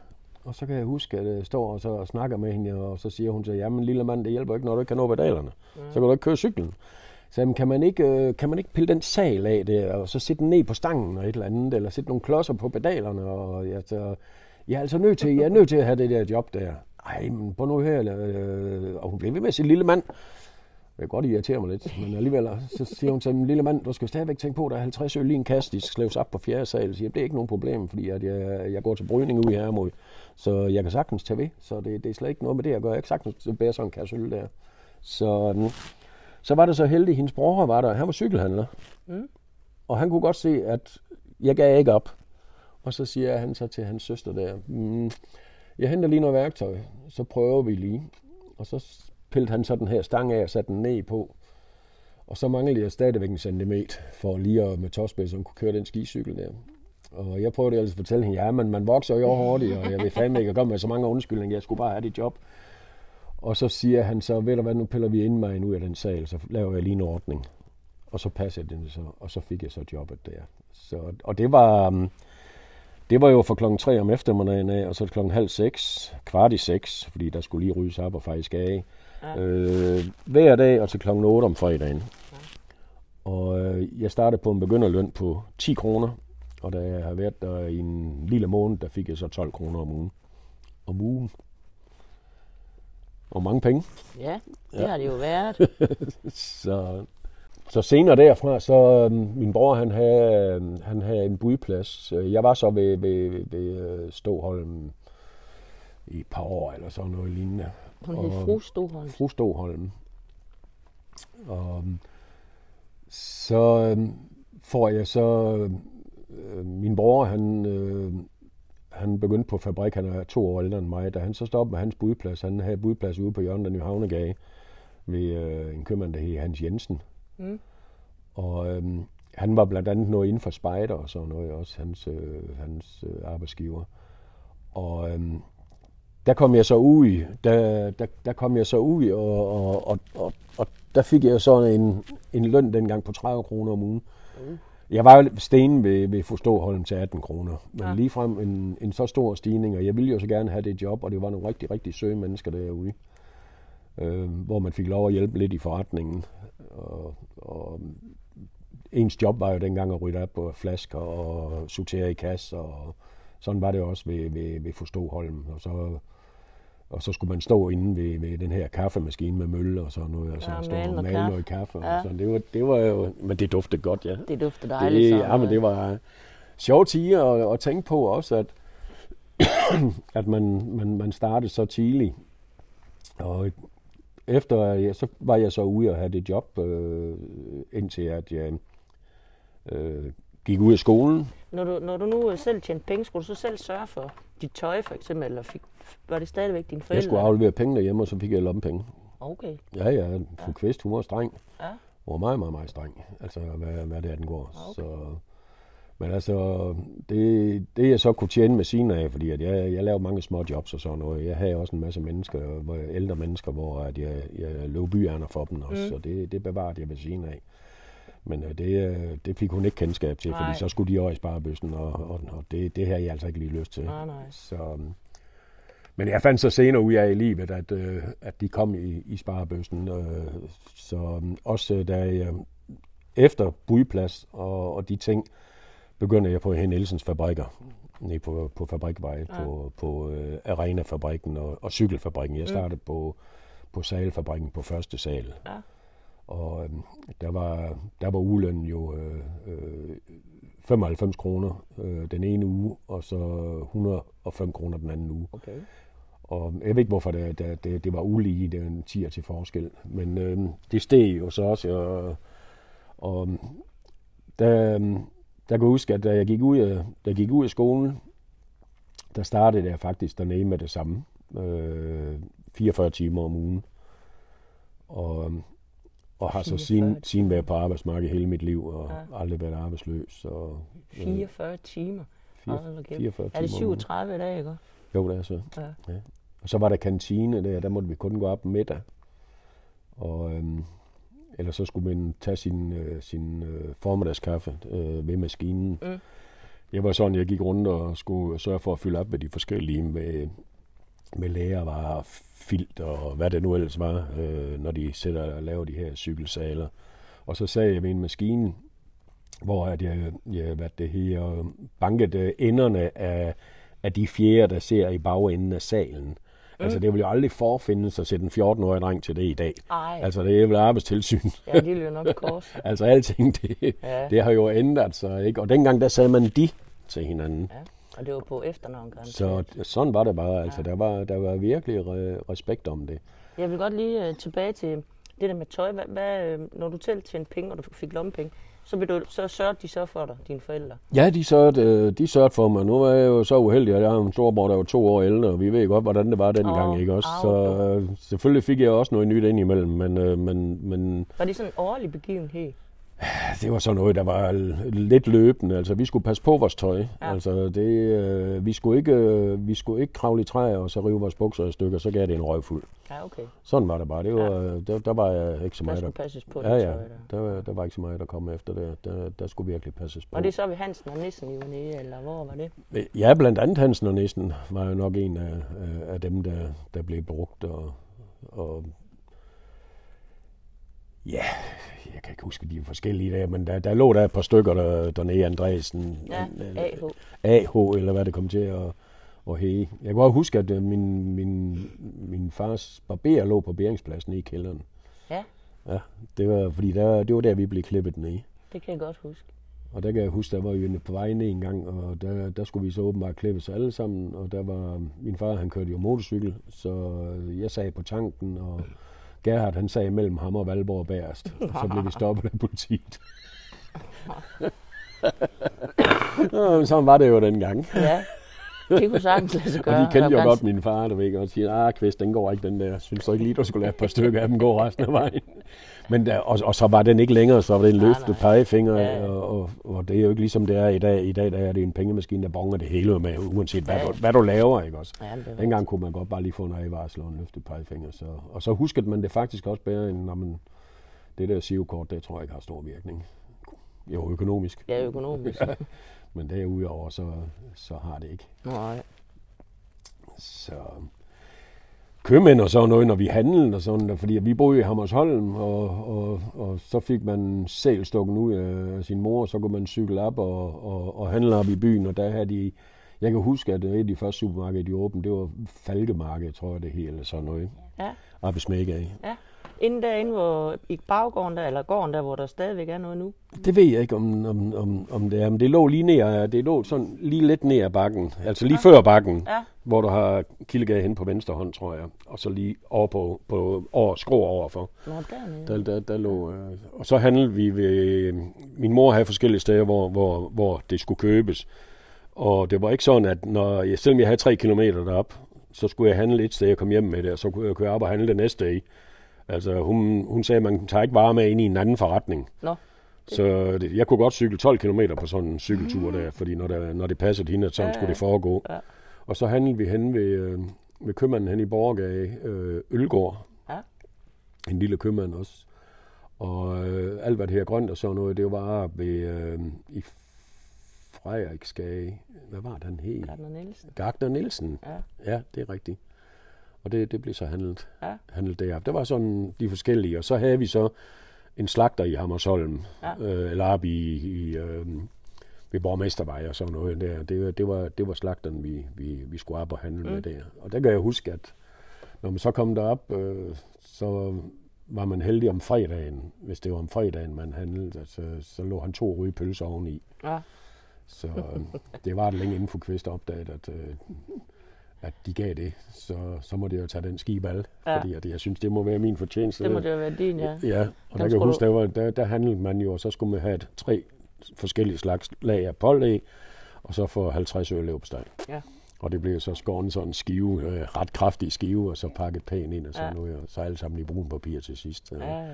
Og så kan jeg huske, at jeg står og, så og snakker med hende, og så siger hun til, jamen lille mand, det hjælper ikke, når du ikke kan nå pedalerne. Så kan du ikke køre cyklen. Så jamen, kan man ikke, øh, kan man ikke pille den sal af det, og så sætte den ned på stangen og et eller andet, eller sætte nogle klodser på pedalerne, og jeg, så, jeg er altså nødt til, jeg er nødt til at have det der job der. Ej, men på nu her, øh, og hun blev ved med sin lille mand, det kan godt irritere mig lidt, men alligevel, så siger hun til min lille mand, du skal stadigvæk tænke på, at der er 50 øl i en kasse, de skal slæves op på fjerde sal. Så siger, jeg, det er ikke nogen problem, fordi at jeg, jeg går til brydning ud i Hermod, så jeg kan sagtens tage ved, så det, det er slet ikke noget med det at gøre. Jeg kan sagtens bære sådan en kasse øl der. Så, så var det så heldigt, at hendes bror var der, han var cykelhandler, Mm. og han kunne godt se, at jeg gav ikke op. Og så siger han så til hans søster der, mm, jeg henter lige noget værktøj, så prøver vi lige. Og så pillede han så den her stang af og satte den ned på. Og så manglede jeg stadigvæk en centimeter for lige at med tåspidserne kunne køre den skicykel der. Og jeg prøvede ellers at fortælle hende, ja, men man vokser jo hurtigt, og jeg vil fandme ikke komme med så mange undskyldninger, jeg skulle bare have det job. Og så siger han så, ved du hvad, nu piller vi indmejen ud af den sal, så laver jeg lige en ordning. Og så passede den så, og så fik jeg så jobbet der. Så, og det var, um, det var jo fra klokken 3 om eftermiddagen af, og så klokken halv seks, kvart i seks, fordi der skulle lige ryges op og faktisk af. Ja. Øh, hver dag og til klokken 8 om fredagen. Og øh, jeg startede på en begynderløn på 10 kroner, og da jeg har været der i en lille måned, der fik jeg så 12 kroner om ugen. Om ugen. Og mange penge. Ja, det Ja. har det jo været. Så, så senere derfra, så øhm, min bror, han havde, øhm, han havde en budplads. Øh, Jeg var så ved, ved, ved øh, Ståholm i et par år, eller sådan noget lignende. Hun hed Fru Stoholm. Fru Ståholm. Og så øhm, får jeg så... Min bror, han, han begyndte på fabrik, han er to år ældre end mig. Da han så stoppede med hans budplads, han havde budplads ude på hjørnet af Nyhavnegade ved øh, en købmand, der hed Hans Jensen. Mm. Og øhm, han var blandt andet noget inden for spejder og sådan noget også, hans, øh, hans øh, arbejdsgiver. Og øhm, der kom jeg så ud i, der, der, der kom jeg så ud og, og, og, og, og der fik jeg sådan en, en løn dengang på 30 kroner om ugen. Uh. Jeg var jo stenen ved, ved fru Ståholm til 18 kroner, men ja. ligefrem en, en så stor stigning, og jeg ville jo så gerne have det job, og det var nogle rigtig, rigtig søge mennesker derude. øh, hvor man fik lov at hjælpe lidt i forretningen. Og, og ens job var jo dengang at rydde op på flasker og sortere i kasser, og sådan var det også ved, ved, ved Forståholm. Og så, og så skulle man stå inde ved, ved den her kaffemaskine med mølle og sådan noget, og så Ja, stå og noget male kaffe. noget kaffe. Ja. Og sådan. Det, var, det var jo, men det duftede godt, ja. Det dufter dejligt. Det, ja, men det var sjove tider at, at tænke på også, at, at man, man, man startede så tidligt. Og efter, ja, så var jeg så ude og have det job, øh, indtil at jeg øh, gik ud af skolen. Når du, når du nu selv tjente penge, skulle du så selv sørge for dit tøj for eksempel, eller fik, var det stadigvæk dine forældre? Jeg skulle aflevere penge derhjemme, og så fik jeg lommepenge. Okay, Ja, ja, fru Kvist, hun var streng. ja. Hun var meget, meget, meget streng, altså hvad, hvad det er, den går. Okay. Så, men altså, det, det jeg så kunne tjene med siden af, fordi at jeg, jeg lavede mange små jobs og sådan noget. Jeg havde også en masse mennesker, hvor ældre mennesker, hvor at jeg, jeg løb byerne for dem også, mm. så det, det bevarede jeg ved siden af. Men øh, det, øh, det fik hun ikke kendskab til, Nej. fordi så skulle de over i sparebøssen, og, og, og det, det havde jeg altså ikke lige lyst til. Nej, nej. Så, men jeg fandt så senere ud af i livet, at, øh, at de kom i, i sparebøssen. Øh, så øhm, også øh, da jeg efter budplads og, og de ting, begyndte jeg på Hen Nielsens fabrikker. Nede på, på Fabrikvej, ja. på, på øh, Arena-fabrikken og, og Cykelfabrikken. Jeg startede mm. på, på Salfabrikken på første sal. Ja. Og øhm, der var, der var ugelønnen jo øh, øh, 95 kroner øh, den ene uge, og så 105 kroner den anden uge. Okay. Og jeg ved ikke, hvorfor det, det, det, det var ulige, det var en tier til forskel. Men øh, det steg jo så også, og, og der, øhm, der kan jeg huske, at da jeg gik ud af, da jeg gik ud af skolen, der startede jeg faktisk dernede med det samme. Øh, 44 timer om ugen. Og, og har så 44 siden, siden været på arbejdsmarkedet hele mit liv, og Ja. aldrig været arbejdsløs. Og, 44 timer. fire- Hold da kæft. 44 Er det timer om ugen. 37 i dag, ikke? Jo, det er så. Ja. Ja. Og så var der kantine der, der måtte vi kun gå op middag. Og, øhm, eller så skulle man tage sin, øh, sin øh, formiddagskaffe øh, ved maskinen. Mm. Jeg var sådan, jeg gik rundt og skulle sørge for at fylde op med de forskellige med, med lagervarer, filt og hvad det nu ellers var, øh, når de sætter og laver de her cykelsaler. Og så sagde jeg ved en maskine, hvor at jeg, jeg hvad det her, bankede enderne af, af de fjerde, der ser i bagenden af salen. Mm. Altså, det vil jo aldrig forfindes at sætte en 14-årig dreng til det i dag. Ej, Altså, det er vel arbejdstilsyn. ja, de løber nok kors. altså, alting, det, Ja. ja. det har jo ændret sig, ikke? Og dengang, der sagde man de til hinanden. Ja. Og det var på efternavn. Så sådan var det bare. Altså, der, var, der var virkelig re- respekt om det. Jeg vil godt lige uh, tilbage til det der med tøj. Hvad, hvad, øh, når du selv tjente penge, og du fik lommepenge, så, du, så sørgede de så for dig, dine forældre. Ja, de sørgede, de sørgede for mig. Nu var jeg jo så uheldig, at jeg har en storbror, der var to år ældre, og vi ved godt, hvordan det var dengang, Åh, ikke også? au, Så øh, selvfølgelig fik jeg også noget nyt ind imellem, men, øh, men, men Var det sådan en årlig begivenhed? Det var så noget, der var lidt løbende. Altså, vi skulle passe på vores tøj. Ja. Altså, det, øh, vi, skulle ikke, øh, vi skulle ikke kravle i træer og så rive vores bukser i stykker, så gav det en røgfuld. Ja, okay. Sådan var det bare. Det var, ja. der, der var jeg ikke så meget, der, passes på ja, ja, tøj der. der, var- der var ikke så meget, der kom efter det. Der, der skulle virkelig passes på. Og det så ved Hansen og Nissen i Uné, eller hvor var det? Ja, blandt andet Hansen og Nissen var jo nok en af, af- af dem, der, der blev brugt. Og, og ja, jeg kan ikke huske de forskellige der, men der, der lå der et par stykker der, dernede, Andresen, Ja, AH. AH, eller hvad det kom til at, at hæge. Jeg kan godt huske, at øh, min, min, min fars barber lå på bæringspladsen i kælderen. Ja, Ja, det var, fordi der, det var der, vi blev klippet ned. det kan jeg godt huske. Og der kan jeg huske, der var vi på vej ned en gang, og der, der skulle vi så åbenbart klippes alle sammen. Og der var, min far, han kørte jo motorcykel, så jeg sad på tanken, og Gerhard, han sad mellem ham og Valborg. Og så blev vi stoppet af politiet. Nå, sådan var det jo dengang. Ja, det kunne sagtens lade sig Og gøre. de kendte jo godt min far, du ved ikke, og siger, ah, Kvist, den går ikke, den der. Synes du ikke lige, du skulle lade et par stykker af dem gå resten af vejen? Men der, og, og, så var den ikke længere, så var det en løftet nej. pegefinger, Ja, ja. og, og, og, det er jo ikke ligesom det er i dag. I dag der er det en pengemaskine, der bonger det hele med, uanset hvad, Ja, du, hvad du laver, ikke også? Ja, Dengang kunne man godt bare lige få en advarsel og en løftet pegefinger. Så, og så huskede man det faktisk også bedre, end når man, det der SIO-kort, det tror jeg ikke har stor virkning. Jo, økonomisk. Ja, økonomisk. Men derudover, så, så har det ikke. Nej. Så købmænd og sådan noget, når vi handlede og sådan der, fordi vi boede i Hammersholm, og, og, og så fik man sælstukken ud af sin mor, og så kunne man cykle op og, og, og handle op i byen, og der havde de, jeg kan huske, at det de første supermarkeder, de åbnede, det var Falkemarked, tror jeg det hele, eller sådan noget, Ja. op i Smækkeag. Ja. Inden derinde, hvor, i baggården der, eller gården der, hvor der stadigvæk er noget nu. Det ved jeg ikke, om, om, om, om det er, men det lå lige ned, det lå sådan lige lidt ned ad bakken, altså lige før bakken, Ja. hvor du har Kildegade hen på venstre hånd, tror jeg, og så lige over på, på over, skrå overfor. Nå, dernede. Der, der, der lå, øh, og så handlede vi ved, min mor havde forskellige steder, hvor, hvor, hvor det skulle købes. Og det var ikke sådan, at når jeg, selvom jeg havde tre kilometer derop, så skulle jeg handle et sted og komme hjem med det, og så kunne jeg køre op og handle det næste dag. Altså, hun, hun sagde, at man tager ikke varer med ind i en anden forretning. Nå, Så det, jeg kunne godt cykle 12 km på sådan en cykeltur der, fordi når, der, når det passede hende, sådan Ja, skulle det foregå. Ja. Og så handlede vi hen ved, øh, ved købmanden hen i Borgergade, øh, Ølgård. Ja. En lille købmand også. Og øh, alt hvad det her grønt og sådan noget, det var ved, øh, i Frederiksgade. Hvad var den hed? Gardner Nielsen. Gagner Nielsen. Ja. Ja, det er rigtigt. Og det, det blev så handlet, Ja. handlet deroppe. Der var sådan de forskellige, og så havde vi så en slagter i Hammersholm, Ja. øh, eller op i, i øh, ved Borgmestervej og sådan noget der. Det, det, var, det var slagteren, vi, vi, vi skulle op og handle mm. med der. Og der kan jeg huske, at når man så kom derop, øh, så var man heldig om fredagen, hvis det var om fredagen, man handlede, altså, så lå han to ryge pølser oveni. Ja. Så øh, det var det længe inden for Kvist opdaget, at, øh, at de gav det. Så, så må det jo tage den skibal, Ja. fordi at jeg synes, det må være min fortjeneste. Det må det jo være din, ja. Ja, og der kan jeg huske, der, var, der, der handlede man jo, og så skulle man have et, tre forskellige slags lag af pålæg, og så få 50 øl leverpostej. Ja. Og det blev så skåret sådan en skive, øh, ret kraftig skive, og så pakket pænt ind og sådan Ja. noget, og så alle sammen i brun papir til sidst. øh. Ja, ja.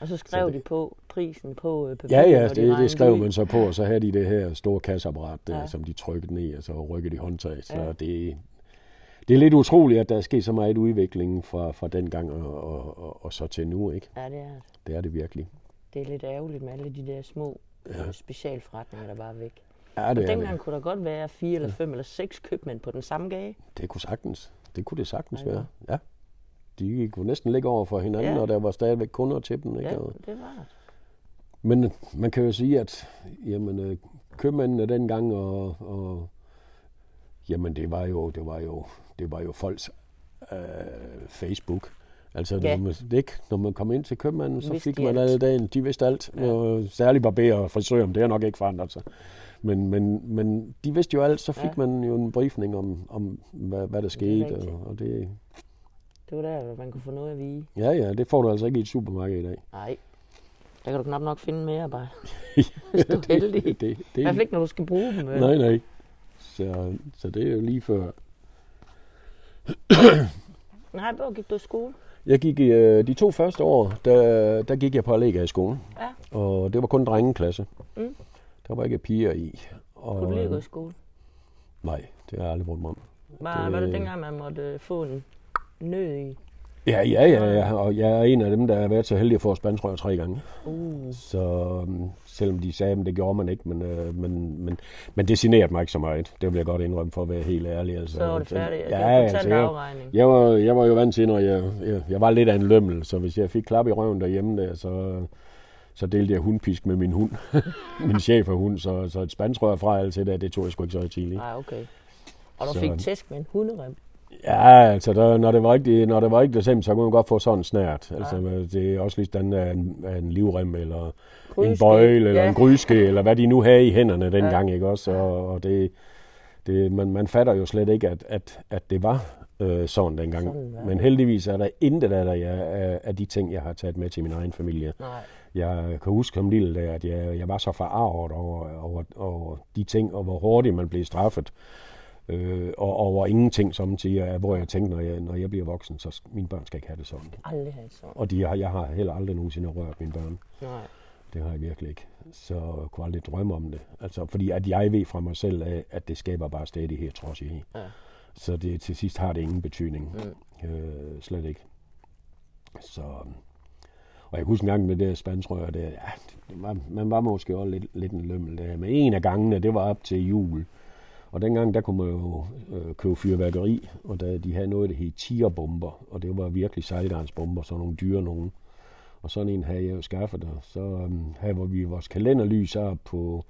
Og så skrev det- de på prisen på øh, papiret. Ja, ja, og de det, det skrev man så på, og så havde de det her store kasseapparat, der, Ja. ja. som de trykkede ned, og så rykkede de håndtag. Så ja. det, det er lidt utroligt, at der er sket så meget udvikling fra, fra den gang og, og, og, og så til nu, ikke? Ja, det er det. Det er det virkelig. Det er lidt ærgerligt med alle de der små ja. specialforretninger, der bare er væk. Ja, Og det er dengang det. kunne der godt være fire eller fem eller seks købmænd på den samme gade. Det kunne sagtens. Det kunne det sagtens Ja, ja. være. Ja. De kunne næsten ligge over for hinanden, Ja. ja. og der var stadigvæk kunder til dem. Ikke? Ja, Og- det var det. Men man kan jo sige, at jamen, øh, købmændene dengang, og, og jamen, det var jo, det var jo, det var jo folks øh, Facebook. Altså, Ja. når, man, det ikke, når man kom ind til købmanden, så Vidste fik man alt. alle dagen. De vidste alt. Ja. Og særligt barberer og frisører, det har nok ikke forandret sig. Men, men, men de vidste jo alt, så fik Ja. man jo en briefning om, om hvad, hvad der skete. rigtigt. og, og det, Det var der, man kunne få noget at vide. ja, ja, det får du altså ikke i et supermarked i dag. Nej, der kan du knap nok finde mere arbejde. Hvis du er heldig. det, det, I det, hvert fald ikke, når du skal bruge dem. Nej, nej. Så, så det er jo lige før. Nej, hvor gik du i skole? Jeg gik i øh, de to første år, der, der gik jeg på Allega i skolen. Ja. Og det var kun drengeklasse. Mm. Der var ikke piger i. Og, Kunne du lige gå i øh, skole? Nej, det har jeg aldrig brugt mig om. Var, det- var det dengang, man måtte øh, få en nød i? Ja, ja, ja, ja, og jeg er en af dem, der har været så heldig at få spanskrør tre gange. Uh, Så øhm, selvom de sagde, at det gjorde man ikke, men, øh, men, men, men det generede mig ikke så meget. Det vil jeg godt indrømme for at være helt ærlig. Altså, så var det færdigt. Ja, Ja, altså, kontant jeg, jeg, var, jeg var jo vant til, når jeg, jeg, jeg var lidt af en lømmel, så hvis jeg fik klap i røven derhjemme, der, så, så delte jeg hundpisk med min hund. min chef og hund, så, så et spansrør fra alt det, det tog jeg sgu ikke så tidligt. Nej, okay. Og du Så- fik tæsk med en hunderem. Ja, altså, der, når det var ikke, når det var ikke december, så kunne man godt få sådan en snært. Altså, det er også lige sådan af en, en livrem, eller en Grydeske. bøjle, eller Ja. en gryske, eller hvad de nu havde i hænderne dengang, ikke også? Og, og det, det, man, man fatter jo slet ikke, at, at, at det var øh, sådan dengang. Sådan det. Men heldigvis er der intet af, der, jeg, af, af de ting, jeg har taget med til min egen familie. Nej. Jeg kan huske som lille, der, at jeg, jeg var så forarvet over, over, over de ting, og hvor hurtigt man blev straffet. Øh, og over ingenting, som siger, hvor jeg tænkte, når jeg, når jeg bliver voksen, så mine børn skal ikke have det sådan. Aldrig have sådan. Og de har, jeg har heller aldrig nogensinde rørt mine børn. Nej. Det har jeg virkelig ikke. Så jeg kunne aldrig drømme om det. Altså, fordi at jeg ved fra mig selv, at det skaber bare stadighed trods i. Ja. Så det, til sidst har det ingen betydning. Mm. Øh, slet ikke. Så, og jeg kan huske en gang med det spansrør, det, ja, det var, man var måske også lidt, lidt en lømmel der. Men en af gangene, det var op til jul. Og dengang, der kunne man jo øh, købe fyrværkeri, og der, de havde noget, der hed tierbomber, og det var virkelig sejlgarnsbomber, sådan nogle dyre nogen. Og sådan en havde jeg jo skaffet, og så um, havde vi vores kalenderlys op på,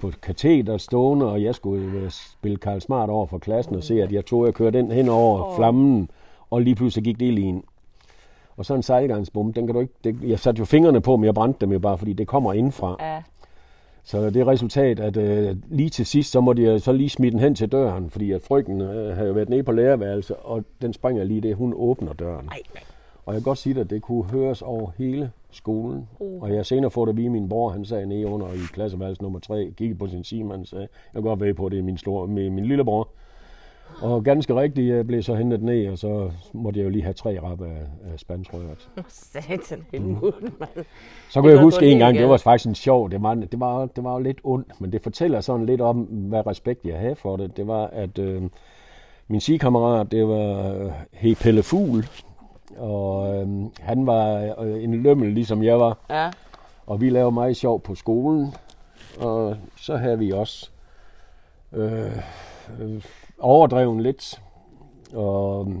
på kateter stående, og jeg skulle øh, spille Karl Smart over for klassen og se, at jeg tog og kørte den hen over flammen, og lige pludselig gik det i en. Og så en sejlgarnsbombe, den kan du ikke, det, jeg satte jo fingrene på, men jeg brændte dem jo bare, fordi det kommer indfra. Ja. Så det er resultat, at øh, lige til sidst, så måtte jeg så lige smide den hen til døren, fordi at frygten øh, havde jo været nede på lærerværelset, og den springer lige det, hun åbner døren. Ej, Og jeg kan godt sige dig, at det kunne høres over hele skolen. Uh. Og jeg senere får det vide, min bror, han sagde nede under i klasseværelse nummer 3, kiggede på sin Simon og sagde, jeg kan godt ved på, at det er min, store, min, min lillebror. Og ganske rigtigt, jeg blev så hentet ned, og så måtte jeg jo lige have tre rap af, af spanskrøret. satan, Helmut, mand. Så kunne jeg huske en gang, det var faktisk en sjov, det var, det var, det var jo lidt ondt, men det fortæller sådan lidt om, hvad respekt jeg havde for det. Det var, at øh, min sigekammerat, det var øh, He Pelle Fugl, og øh, han var øh, en lømmel, ligesom jeg var, Ja, og vi lavede meget sjov på skolen, og så havde vi også øh, øh, overdreven lidt, og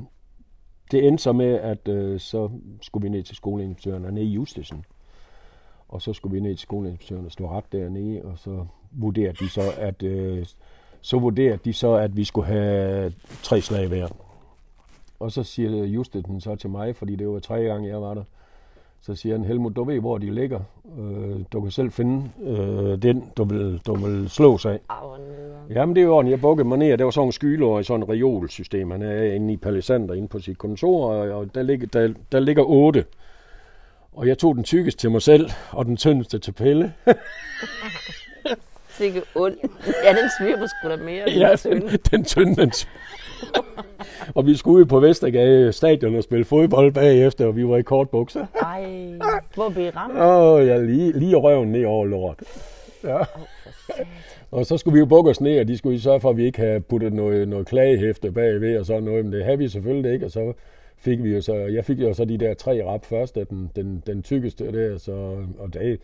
det endte så med, at øh, så skulle vi ned til skoleinspektøren og ned i Justesen. Og så skulle vi ned til skoleinspektøren og stå ret dernede, og så vurderede de så, at øh, så vurderede de så, at vi skulle have tre slag hver. Og så siger Justesen så til mig, fordi det var tre gange, jeg var der, så siger han, Helmut, du ved, hvor de ligger. Øh, du kan selv finde øh, den, du vil, du vil slå sig af. Jamen, det er jo ordentligt. Jeg bukkede mig ned, der var sådan en skylår i sådan et reolsystem. Han er inde i Palisander, inde på sit kontor, og, og der, ligger, der, der ligger otte. Og jeg tog den tykkeste til mig selv, og den tyndeste til Pelle. Sikke ond. Ja, den svirper sgu da mere. ja, den den, den tynde, den Og vi skulle ud på Vestergade stadion og spille fodbold bagefter, og vi var i kortbukser. Ej, hvor blev ramt? Åh, oh, ja, lige, lige røven ned over lort. Ja. Og så skulle vi jo bukke os ned, og de skulle jo sørge for, at vi ikke havde puttet noget, noget klagehæfte bagved og sådan noget, men det havde vi selvfølgelig ikke, og så fik vi jo så, jeg fik jo så de der tre rap først af den, den, den tykkeste der, så, og det,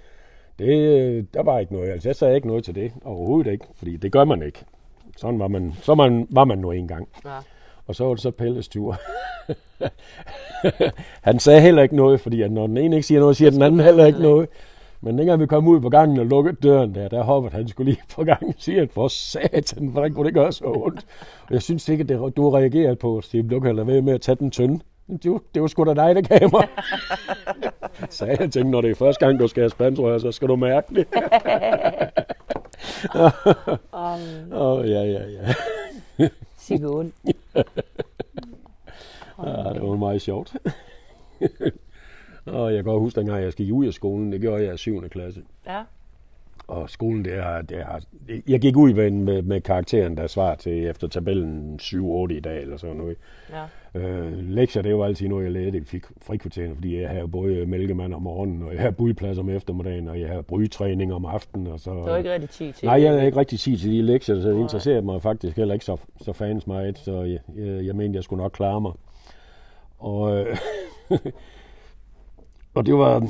det, der var ikke noget, altså jeg sagde ikke noget til det, overhovedet ikke, fordi det gør man ikke. Sådan var man, så man, var man nu engang. Ja. Og så var det så Pelles tur. han sagde heller ikke noget, fordi at når den ene ikke siger noget, siger den anden heller ikke noget. Men dengang vi kom ud på gangen og lukkede døren der, der hoppede han skulle lige på gangen og sige, at for satan, hvordan kunne det gøre så ondt? Og jeg synes ikke, at det, du reagerede på, Steve, du kan lade være med at tage den tynde. Det var, det var sgu da dig, der gav mig. så jeg tænkte, når det er første gang, du skal have spansrør, så skal du mærke det. Åh, oh, ja, ja, ja. Sikke ond. Ja, det var meget sjovt. og jeg kan godt huske, dengang jeg ud af skolen, det gjorde jeg i 7. klasse. Ja. Og skolen, det er, det er, jeg gik ud med, med, med karakteren, der svar til efter tabellen 7-8 i dag, eller sådan noget. Ja. Øh, lektier, det var altid noget, jeg lærte i fik frikvartererne, fordi jeg havde både mælkemand om morgenen, og jeg havde budplads om eftermiddagen, og jeg havde brygetræning om aftenen. Og så, Det var ikke rigtig tid til. Nej, jeg havde ikke rigtig tid til de lektier, så det interesserede mig faktisk heller ikke så, så fans meget, så jeg, jeg, jeg mente, jeg skulle nok klare mig. Og, og det var...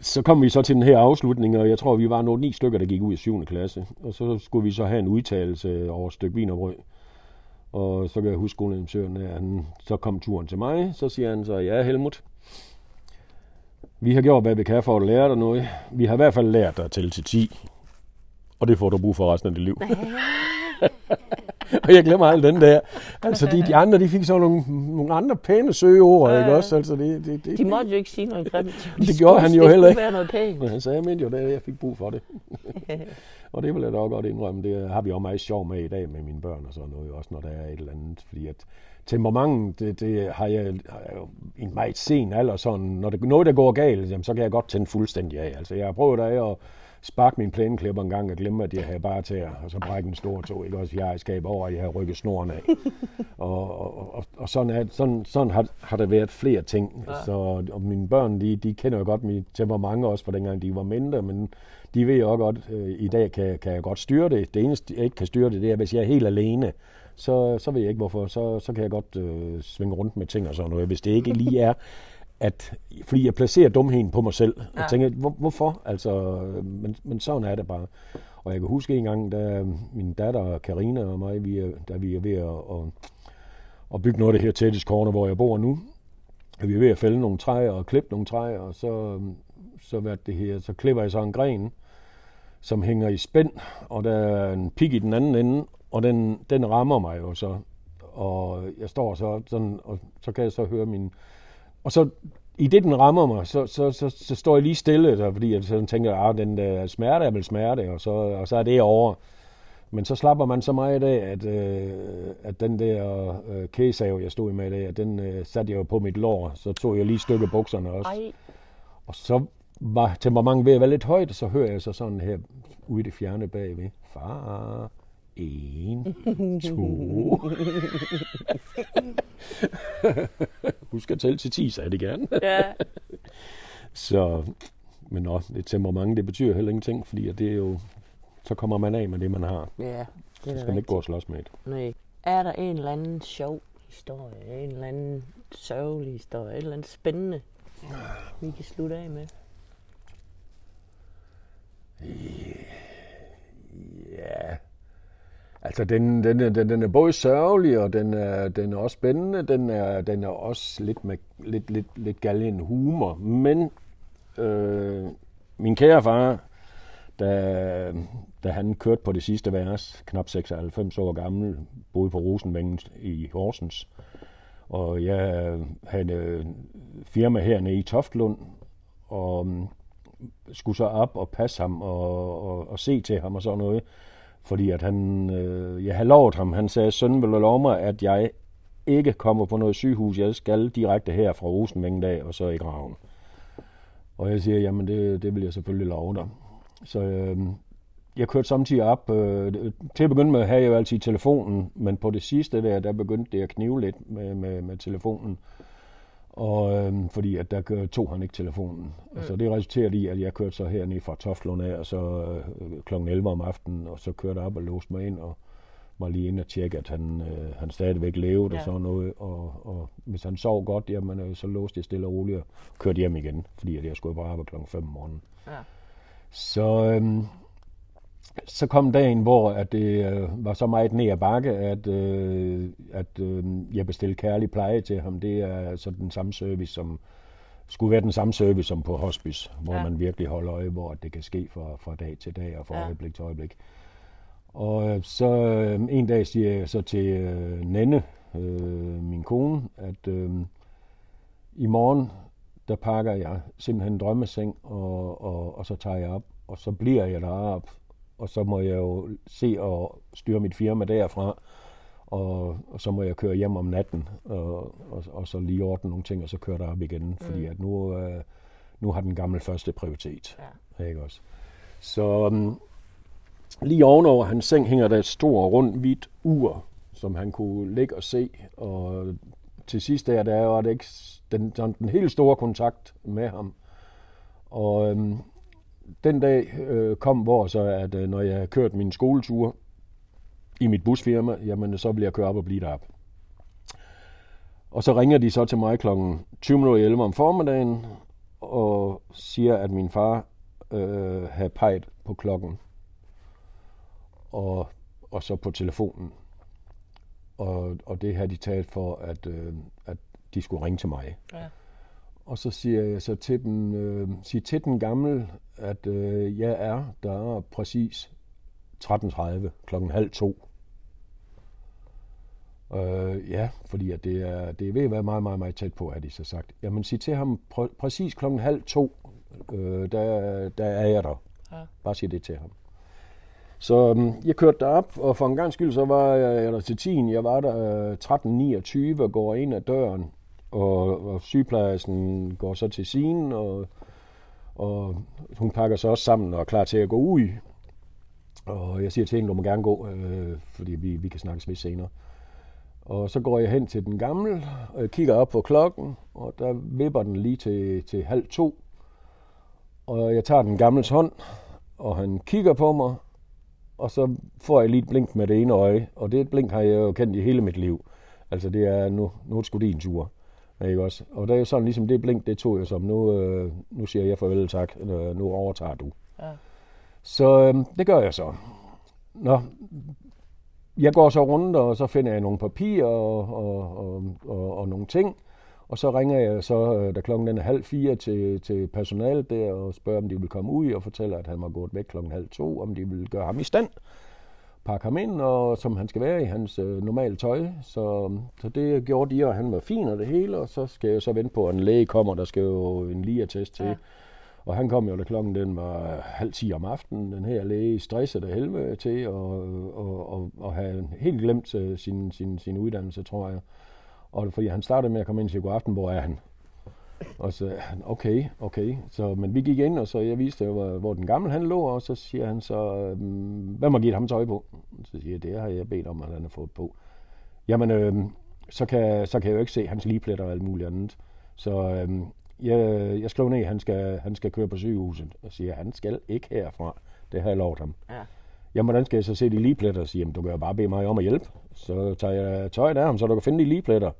Så kom vi så til den her afslutning, og jeg tror, vi var nogle ni stykker, der gik ud i 7. klasse. Og så skulle vi så have en udtalelse over et stykke vinerbrød. Og så kan jeg huske skoleadministøren, at han så kom turen til mig. Så siger han så, ja Helmut, vi har gjort, hvad vi kan for at lære dig noget. Vi har i hvert fald lært dig at tælle til 10. Og det får du brug for resten af dit liv. og jeg glemmer alt den der. Altså, de, de andre, de fik så nogle, nogle andre pæne søgeord, ikke også? Altså, det, det, det, De måtte jo ikke sige noget grimt. De Det skulle- gjorde han jo det heller ikke. være noget pænt. Men han sagde, jeg mente jo, at jeg fik brug for det. og det vil jeg da også godt indrømme. Det har vi også meget sjov med i dag med mine børn og sådan noget, også når der er et eller andet. Fordi at temperamentet, det, det har, jeg, har jeg jo i en meget sen alder sådan, når det noget, der går galt, jamen, så kan jeg godt tænde fuldstændig af. Altså, jeg har prøvet af at sparke min plæneklipper en gang og glemme, at jeg havde bare at, og så brække en stor tog, ikke også, jeg har skab over, at jeg har rykket snoren af. og, og, og, og sådan, er, sådan, sådan har, har der været flere ting. Ja. Så, og mine børn, de, de kender jo godt mit temperament også fra dengang de var mindre, men de ved jo godt, øh, i dag kan, kan jeg godt styre det. Det eneste, jeg ikke kan styre det, det er, hvis jeg er helt alene, så, så ved jeg ikke hvorfor. Så, så kan jeg godt øh, svinge rundt med ting og sådan noget. Hvis det ikke lige er at, fordi jeg placerer dumheden på mig selv. Ja. Jeg tænker, hvor, hvorfor? Altså, men, men sådan er det bare. Og jeg kan huske en gang, da min datter Karina og mig, vi er, da vi er ved at, at, at bygge noget af det her tættest corner, hvor jeg bor nu, vi er ved at fælde nogle træer og klippe nogle træer, og så, så, hvad det her, så klipper jeg så en gren, som hænger i spænd, og der er en pik i den anden ende, og den, den rammer mig jo så. Og jeg står så sådan, og så kan jeg så høre min... Og så i det, den rammer mig, så, så, så, så står jeg lige stille, der, fordi jeg sådan tænker, at den der smerte er vel smerte, og så, og så er det over. Men så slapper man så meget af, at, øh, at den der øh, kæsav, jeg stod med i dag, at den øh, satte jeg jo på mit lår. Så tog jeg lige stykke bukserne også. Ej, Og så var temperamentet ved at være lidt højt, og så hører jeg så sådan her ude i det fjerne bagved. Far, en, to. Husk at tælle til 10, sagde det gerne. ja. Så, men også det temperament, det betyder heller ingenting, fordi det er jo, så kommer man af med det, man har. ja, det er Så skal man ikke gå og slås med det. Nej. Er der en eller anden sjov historie, en eller anden sørgelig historie, et eller andet spændende, vi kan slutte af med? Ja, altså den, den, den, den er både sørgelig, og den er, den er også spændende. Den er, den er også lidt, med, lidt, lidt, lidt galgen humor. Men øh, min kære far, da, da han kørte på det sidste vers, knap 96 år gammel, boede på Rosenvængen i Horsens, og jeg havde øh, firma hernede i Toftlund, og um, skulle så op og passe ham og, og, og se til ham og sådan noget. Fordi at han, øh, jeg havde lovet ham, han sagde, søn vil du love mig, at jeg ikke kommer på noget sygehus, jeg skal direkte her fra Rosenmængdag og så i graven. Og jeg siger, jamen det, det vil jeg selvfølgelig love dig. Så øh, jeg kørte samtidig op. Øh, til at begynde med havde jeg jo altid telefonen, men på det sidste der, der begyndte det at knive lidt med, med, med telefonen. Og øh, fordi at der gør- tog han ikke telefonen. Mm. Så det resulterede i, at jeg kørte så hernede fra Toftlund af, og så øh, kl. 11 om aftenen, og så kørte op og låste mig ind, og var lige inde og tjekke, at han, øh, han stadigvæk levede. Ja. og sådan noget. Og, og hvis han sov godt, jamen, øh, så låste jeg stille og roligt og kørte hjem igen, fordi at jeg skulle bare arbejde kl. 5 om morgenen. Ja. Så, øhm, så kom dagen, hvor at det øh, var så meget ned ad bakke, at, øh, at øh, jeg bestilte kærlig pleje til ham. Det er så den samme service, som skulle være den samme service som på hospice, hvor ja. Man virkelig holder øje, hvor det kan ske fra, fra dag til dag og fra ja. Øjeblik til øjeblik. Og øh, så øh, en dag siger jeg så til øh, Nenne, øh, min kone, at øh, i morgen, der pakker jeg simpelthen en drømmeseng, og, og, og så tager jeg op, og så bliver jeg deroppe, og så må jeg jo se og styre mit firma derfra, og, og så må jeg køre hjem om natten, og, og, og så lige ordne nogle ting, og så køre derop igen, fordi at nu, øh, nu har den gamle første prioritet. Ja. Ikke også? Så um, lige ovenover hans seng hænger der et stort, rundt, hvidt ur, som han kunne ligge og se. Og til sidst der, der var det ikke den, den, den helt store kontakt med ham. Og øhm, den dag øh, kom, hvor så, at øh, når jeg havde kørt min skoletur i mit busfirma, jamen så ville jeg køre op og blive deroppe. Og så ringer de så til mig klokken 20.11 om formiddagen, og siger, at min far øh, havde peget på klokken, og, og så på telefonen. Og, og det havde de taget for, at, øh, at de skulle ringe til mig. Ja. Og så siger jeg så til dem, øh, sig til den gamle, at øh, jeg er der præcis 13.30 klokken halv to. Øh, ja, fordi at det, er, det er ved at være meget, meget, meget tæt på, har de så sagt. Jamen sig til ham pr- præcis klokken halv to, øh, der, der er jeg der. Ja. Bare sig det til ham. Så øhm, jeg kørte derop, og for en gang skyld, så var jeg eller til 10. Jeg var der øh, 13.29 og går ind ad døren, og, og sygeplejersken går så til sin, og, og hun pakker sig også sammen og er klar til at gå ud. Og jeg siger til hende, du må gerne gå, øh, fordi vi, vi kan snakkes ved senere. Og så går jeg hen til den gamle, og jeg kigger op på klokken, og der vipper den lige til, til halv to. Og jeg tager den gamles hånd, og han kigger på mig, og så får jeg lige et blink med det ene øje, og det blink har jeg jo kendt i hele mit liv. Altså det er, nu, nu er det sgu din tur. Ikke også? Og det er sådan ligesom det blink, det tog jeg som, nu, øh, nu siger jeg farvel tak, øh, nu overtager du. Ja. Så øh, det gør jeg så. Nå, jeg går så rundt, og så finder jeg nogle papirer og, og, og, og, og nogle ting. Og så ringer jeg så, øh, da klokken den er halv fire, til, til personalet der og spørger, om de vil komme ud og fortæller, at han var gået væk klokken halv to, om de vil gøre ham i stand, pakke ham ind, og som han skal være i hans øh, normale tøj. Så, så det gjorde de, og han var fin og det hele, og så skal jeg så vente på, at en læge kommer, der skal jo en ligeattest til. Ja. Og han kom jo, da klokken den var halv 10 om aftenen, den her læge stresset af helvede til at og, og, og have helt glemt uh, sin, sin, sin uddannelse, tror jeg. Og fordi han startede med at komme ind til god aften, hvor er han? Og så okay, okay. Så, men vi gik ind, og så jeg viste, hvor, hvor den gamle han lå, og så siger han så, øhm, hvem har givet ham tøj på? Så siger jeg, det har jeg bedt om, at han har fået på. Jamen, øhm, så, kan, så kan jeg jo ikke se hans ligepletter og alt muligt andet. Så øhm, jeg, jeg skriver ned, at han skal, han skal køre på sygehuset, og siger, han skal ikke herfra. Det har jeg lovet ham. Ja. Jamen, hvordan skal jeg så se de ligepletter? Så siger jamen, du kan jo bare bede mig om at hjælpe. Så tager jeg tøjet af ham, så du kan finde de ligepletter.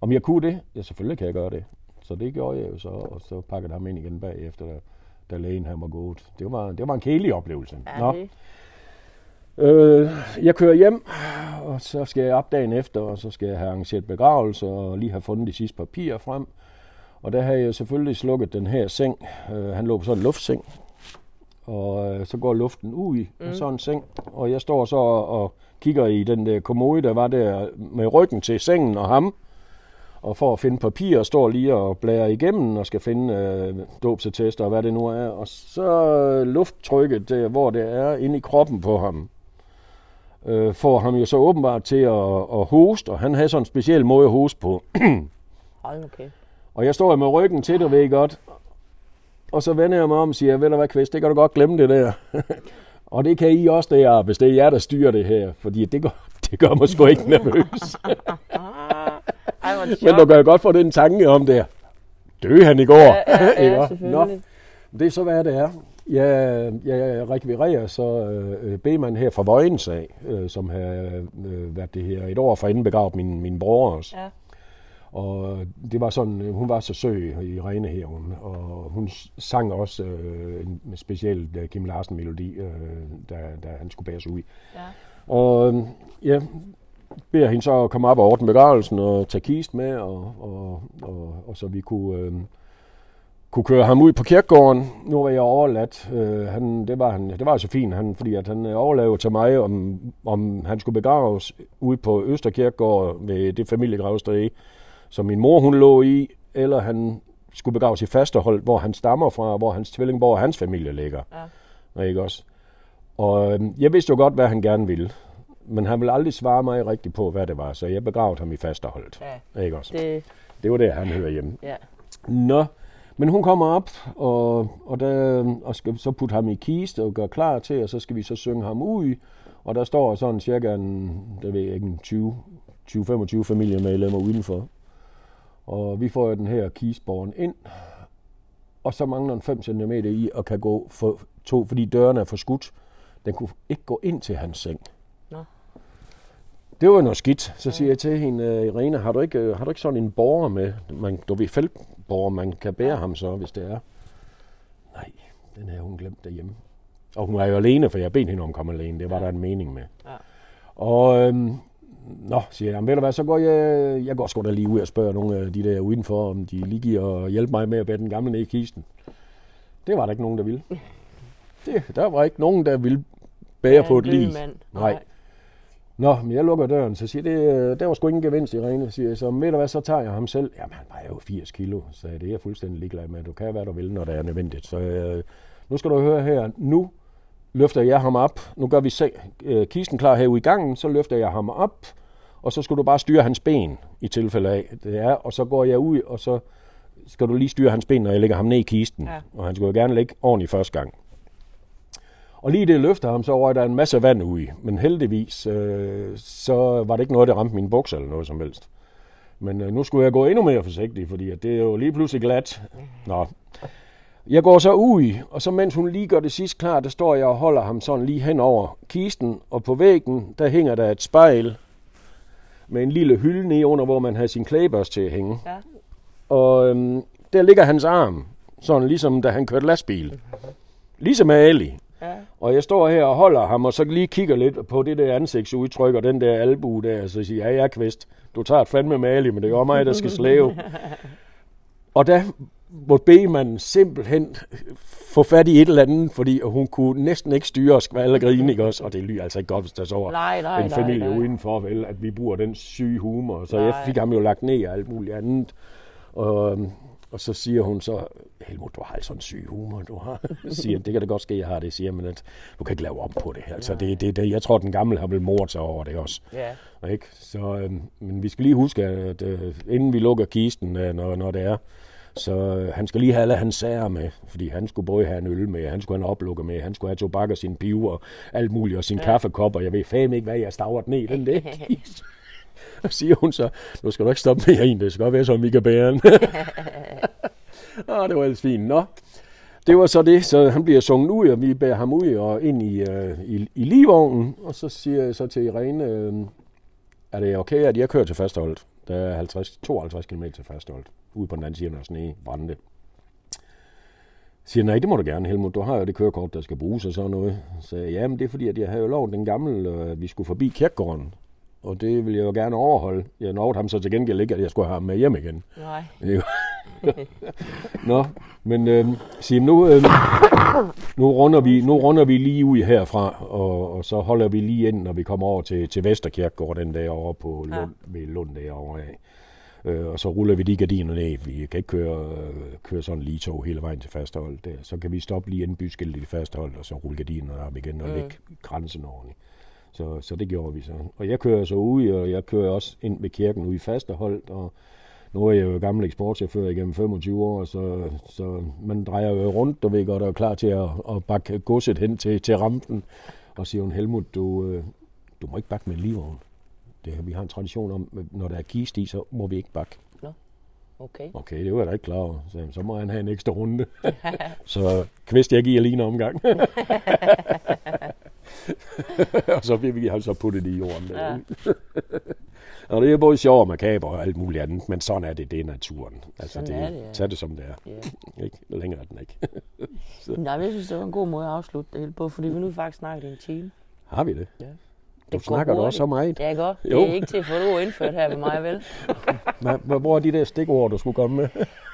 Om jeg kunne det? Ja, selvfølgelig kan jeg gøre det. Så det gjorde jeg jo så, og så pakkede ham ind igen bagefter, da, da lægen han var gået. Det var, det var en kælig oplevelse. Ja, Nå. Det. Øh, jeg kører hjem, og så skal jeg op dagen efter, og så skal jeg have arrangeret begravelse, og lige have fundet de sidste papirer frem. Og der har jeg selvfølgelig slukket den her seng. Øh, han lå på sådan en luftseng, og øh, så går luften ud i mm. sådan en seng. Og jeg står så og, og kigger i den der kommode, der var der med ryggen til sengen og ham. Og for at finde papir, står lige og blærer igennem og skal finde øh, dåbsetester og hvad det nu er. Og så lufttrykket, der, hvor det er inde i kroppen på ham, øh, får ham jo så åbenbart til at, at hoste, og han havde sådan en speciel måde at hoste på. Hold okay. Og jeg står med ryggen til det, ved I godt. Og så vender jeg mig om og siger, ved du hvad, Kvist, det kan du godt glemme det der. og det kan I også der, hvis det er jer, der styrer det her. Fordi det gør, det gør mig sgu ikke nervøs. Men du kan godt få den tanke om det. Døde han i går? Ja, ja, ja, Nå, selvfølgelig. det er så, hvad det er. Jeg, jeg rekvirerer så øh, Beman her fra Vojens af, øh, som har øh, været det her et år for inden begravet min, min bror også. Ja. Og det var sådan, hun var så søg i Rene her, hun, og hun sang også øh, en speciel uh, Kim Larsen melodi, øh, da, da han skulle bæres ud. Ja. Og øh, ja, beder hende så at komme op og ordne begravelsen og tage kist med, og, og, og, og så vi kunne, øh, kunne køre ham ud på kirkegården. Nu var jeg overladt. Øh, han, det, var han, det var så fint, han, fordi at han overlavede til mig, om, om han skulle begraves ude på Østerkirkegård ved det familiegravsted, som min mor hun lå i, eller han skulle begraves i Fasterhold, hvor han stammer fra, hvor hans tvillingborg og hans familie ligger. Ja. Ikke også? Og øh, jeg vidste jo godt, hvad han gerne ville. Men han ville aldrig svare mig rigtigt på, hvad det var, så jeg begravede ham i Fasterholdt. Ja. Ikke også? Det, Det var der, han hører hjemme. ja. Nå, men hun kommer op, og, og, der, og skal så putte ham i kiste og gøre klar til, og så skal vi så synge ham ud. Og der står sådan cirka en, det ved jeg ikke, en 20 20-25 familiemedlemmer udenfor. Og vi får jo den her kistborgen ind, og så mangler den 5 cm i, og kan gå for to, fordi dørene er for skudt. Den kunne ikke gå ind til hans seng. Det var noget skidt. Så siger jeg til hende, øh, Irene, har du ikke, øh, har du ikke sådan en borger med? Man, du ved, feltborger, man kan bære ham så, hvis det er. Nej, den havde hun glemt derhjemme. Og hun var jo alene, for jeg bedte hende om at komme alene. Det var der en mening med. Ja. Og øhm, Nå, siger jeg, "Jamen, ved du hvad, så går jeg, jeg går sgu da lige ud og spørger nogle af de der udenfor, om de lige giver at hjælpe mig med at bære den gamle ned i kisten. Det var der ikke nogen, der ville. Det, der var ikke nogen, der ville bære Ja, på et død lig. mand. Nej. Nå, men jeg lukker døren, så siger det, øh, der var sgu ingen gevinst i Rene, siger jeg så, "Men ved du hvad, så tager jeg ham selv. Jamen, han vejer jo 80 kilo, så det er jeg fuldstændig ligeglad med. Du kan hvad du vil, når det er nødvendigt. Så øh, nu skal du høre her, nu løfter jeg ham op. Nu gør vi se, øh, kisten klar herude i gangen, så løfter jeg ham op, og så skal du bare styre hans ben, i tilfælde af det er, og så går jeg ud, og så skal du lige styre hans ben, når jeg lægger ham ned i kisten. Ja. Og han skulle jo gerne ligge ordentligt første gang. Og lige det løfter ham, så røg der en masse vand ud i. Men heldigvis, øh, så var det ikke noget, der ramte mine bukser eller noget som helst. Men øh, nu skulle jeg gå endnu mere forsigtig, fordi at det er jo lige pludselig glat. Nå. Jeg går så ud, og så mens hun lige gør det sidst klar, der står jeg og holder ham sådan lige hen over kisten, og på væggen, der hænger der et spejl. med en lille hylde nede under, hvor man havde sin klæbørs til at hænge. Ja. Og øhm, der ligger hans arm, sådan ligesom da han kørte lastbil. Ligesom Ali. Ja. Og jeg står her og holder ham, og så lige kigger lidt på det der ansigtsudtryk og den der albu der, og så siger jeg, ja, ja, Kvist, du tager et fandme med Ali, men det er mig, der skal slæve. og der måtte Begemann simpelthen få fat i et eller andet, fordi hun kunne næsten ikke styre skvalde og grine, ikke også? Og det lyder altså ikke godt, hvis der så Nej, nej, en nej, familie nej. udenfor, vel, at vi bruger den syge humor. Så Nej. jeg fik ham jo lagt ned og alt muligt andet. Og, og så siger hun så, Helmut, du har altså en syg humor, du har. siger, det kan da godt ske, jeg har det, siger, men at, du kan ikke lave om på det. Altså, det, det, det, jeg tror, den gamle har vel moret sig over det også. Ja. Ikke? Så, øhm, men vi skal lige huske, at øh, inden vi lukker kisten, øh, når, når det er, så øh, han skal lige have alle hans sager med, fordi han skulle både have en øl med, han skulle have en oplukker med, han skulle have tobak og sin pive og alt muligt, og sin ja. kaffekop, og jeg ved fandme ikke, hvad jeg stavret ned i den der kiste. Og siger hun så, nu skal du ikke stoppe mere en, det skal godt være, som vi kan bære den. Åh, det var ellers fint. Nå, det var så det, så han bliver sunget ud, og vi bærer ham ud og ind i, øh, i, i ligevognen, og så siger jeg så til Irene, øh, er det okay, at jeg kører til fastholdet? Der er 50, 52 km til fastholdet, ude på den anden side, når sne brændte. Siger, nej, det må du gerne, Helmut. Du har jo det kørekort, der skal bruges og sådan noget. Så jeg, ja, men det er fordi, at jeg havde jo lovet den gamle, øh, at vi skulle forbi kirkegården. Og det vil jeg jo gerne overholde. Jeg lovede ham så til gengæld ikke, at jeg skulle have ham med hjem igen. Nej. Nå, men øh, Sim, nu, øh, nu, runder vi, nu runder vi lige ud herfra, og, og så holder vi lige ind, når vi kommer over til, til Vesterkirkegård, den der over på Lund, ja. ved Lund derovre af. Øh, og så ruller vi de gardiner ned. Vi kan ikke køre, øh, køre sådan lige tog hele vejen til fasthold. Der. Så kan vi stoppe lige inden byskiltet i fasthold, og så rulle gardinerne op igen og lægge grænsen ordentligt. Så, så det gjorde vi så. Og jeg kører så ud, og jeg kører også ind ved kirken ude i Fasterholdt, og nu er jeg jo gammel eksportchauffør igennem 25 år, så, så man drejer jo rundt, og ved godt, og er klar til at, at bakke godset hen til, til rampen. Og siger hun, Helmut, du, øh, du må ikke bakke med en livvogn. Det, vi har en tradition om, når der er kist i, så må vi ikke bakke. Okay. Okay, det var jeg da ikke klar over. Så, så må han have en ekstra runde. så kvist, jeg giver lige en omgang. og så vil vi have så puttet det i jorden. Ja. og det er både sjov og makaber og alt muligt andet, men sådan er det, det er naturen. Altså, Sådan det, er det, ja. Tag det som det er. Ja. Ikke? Længere er den ikke. Nej, men jeg synes, det var en god måde at afslutte det hele på, fordi vi nu faktisk snakket i en time. Har vi det? Ja. Du Det snakker hurtigt. også så meget. Ja, godt. Jo. Det er ikke til at få det ord indført her ved mig, vel? Hva- Hvor er de der stikord, du skulle komme med?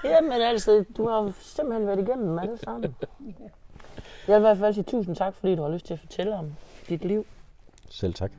Jamen altså, du har simpelthen været igennem dem alle sammen. Jeg vil i hvert fald sige tusind tak, fordi du har lyst til at fortælle om dit liv. Selv tak.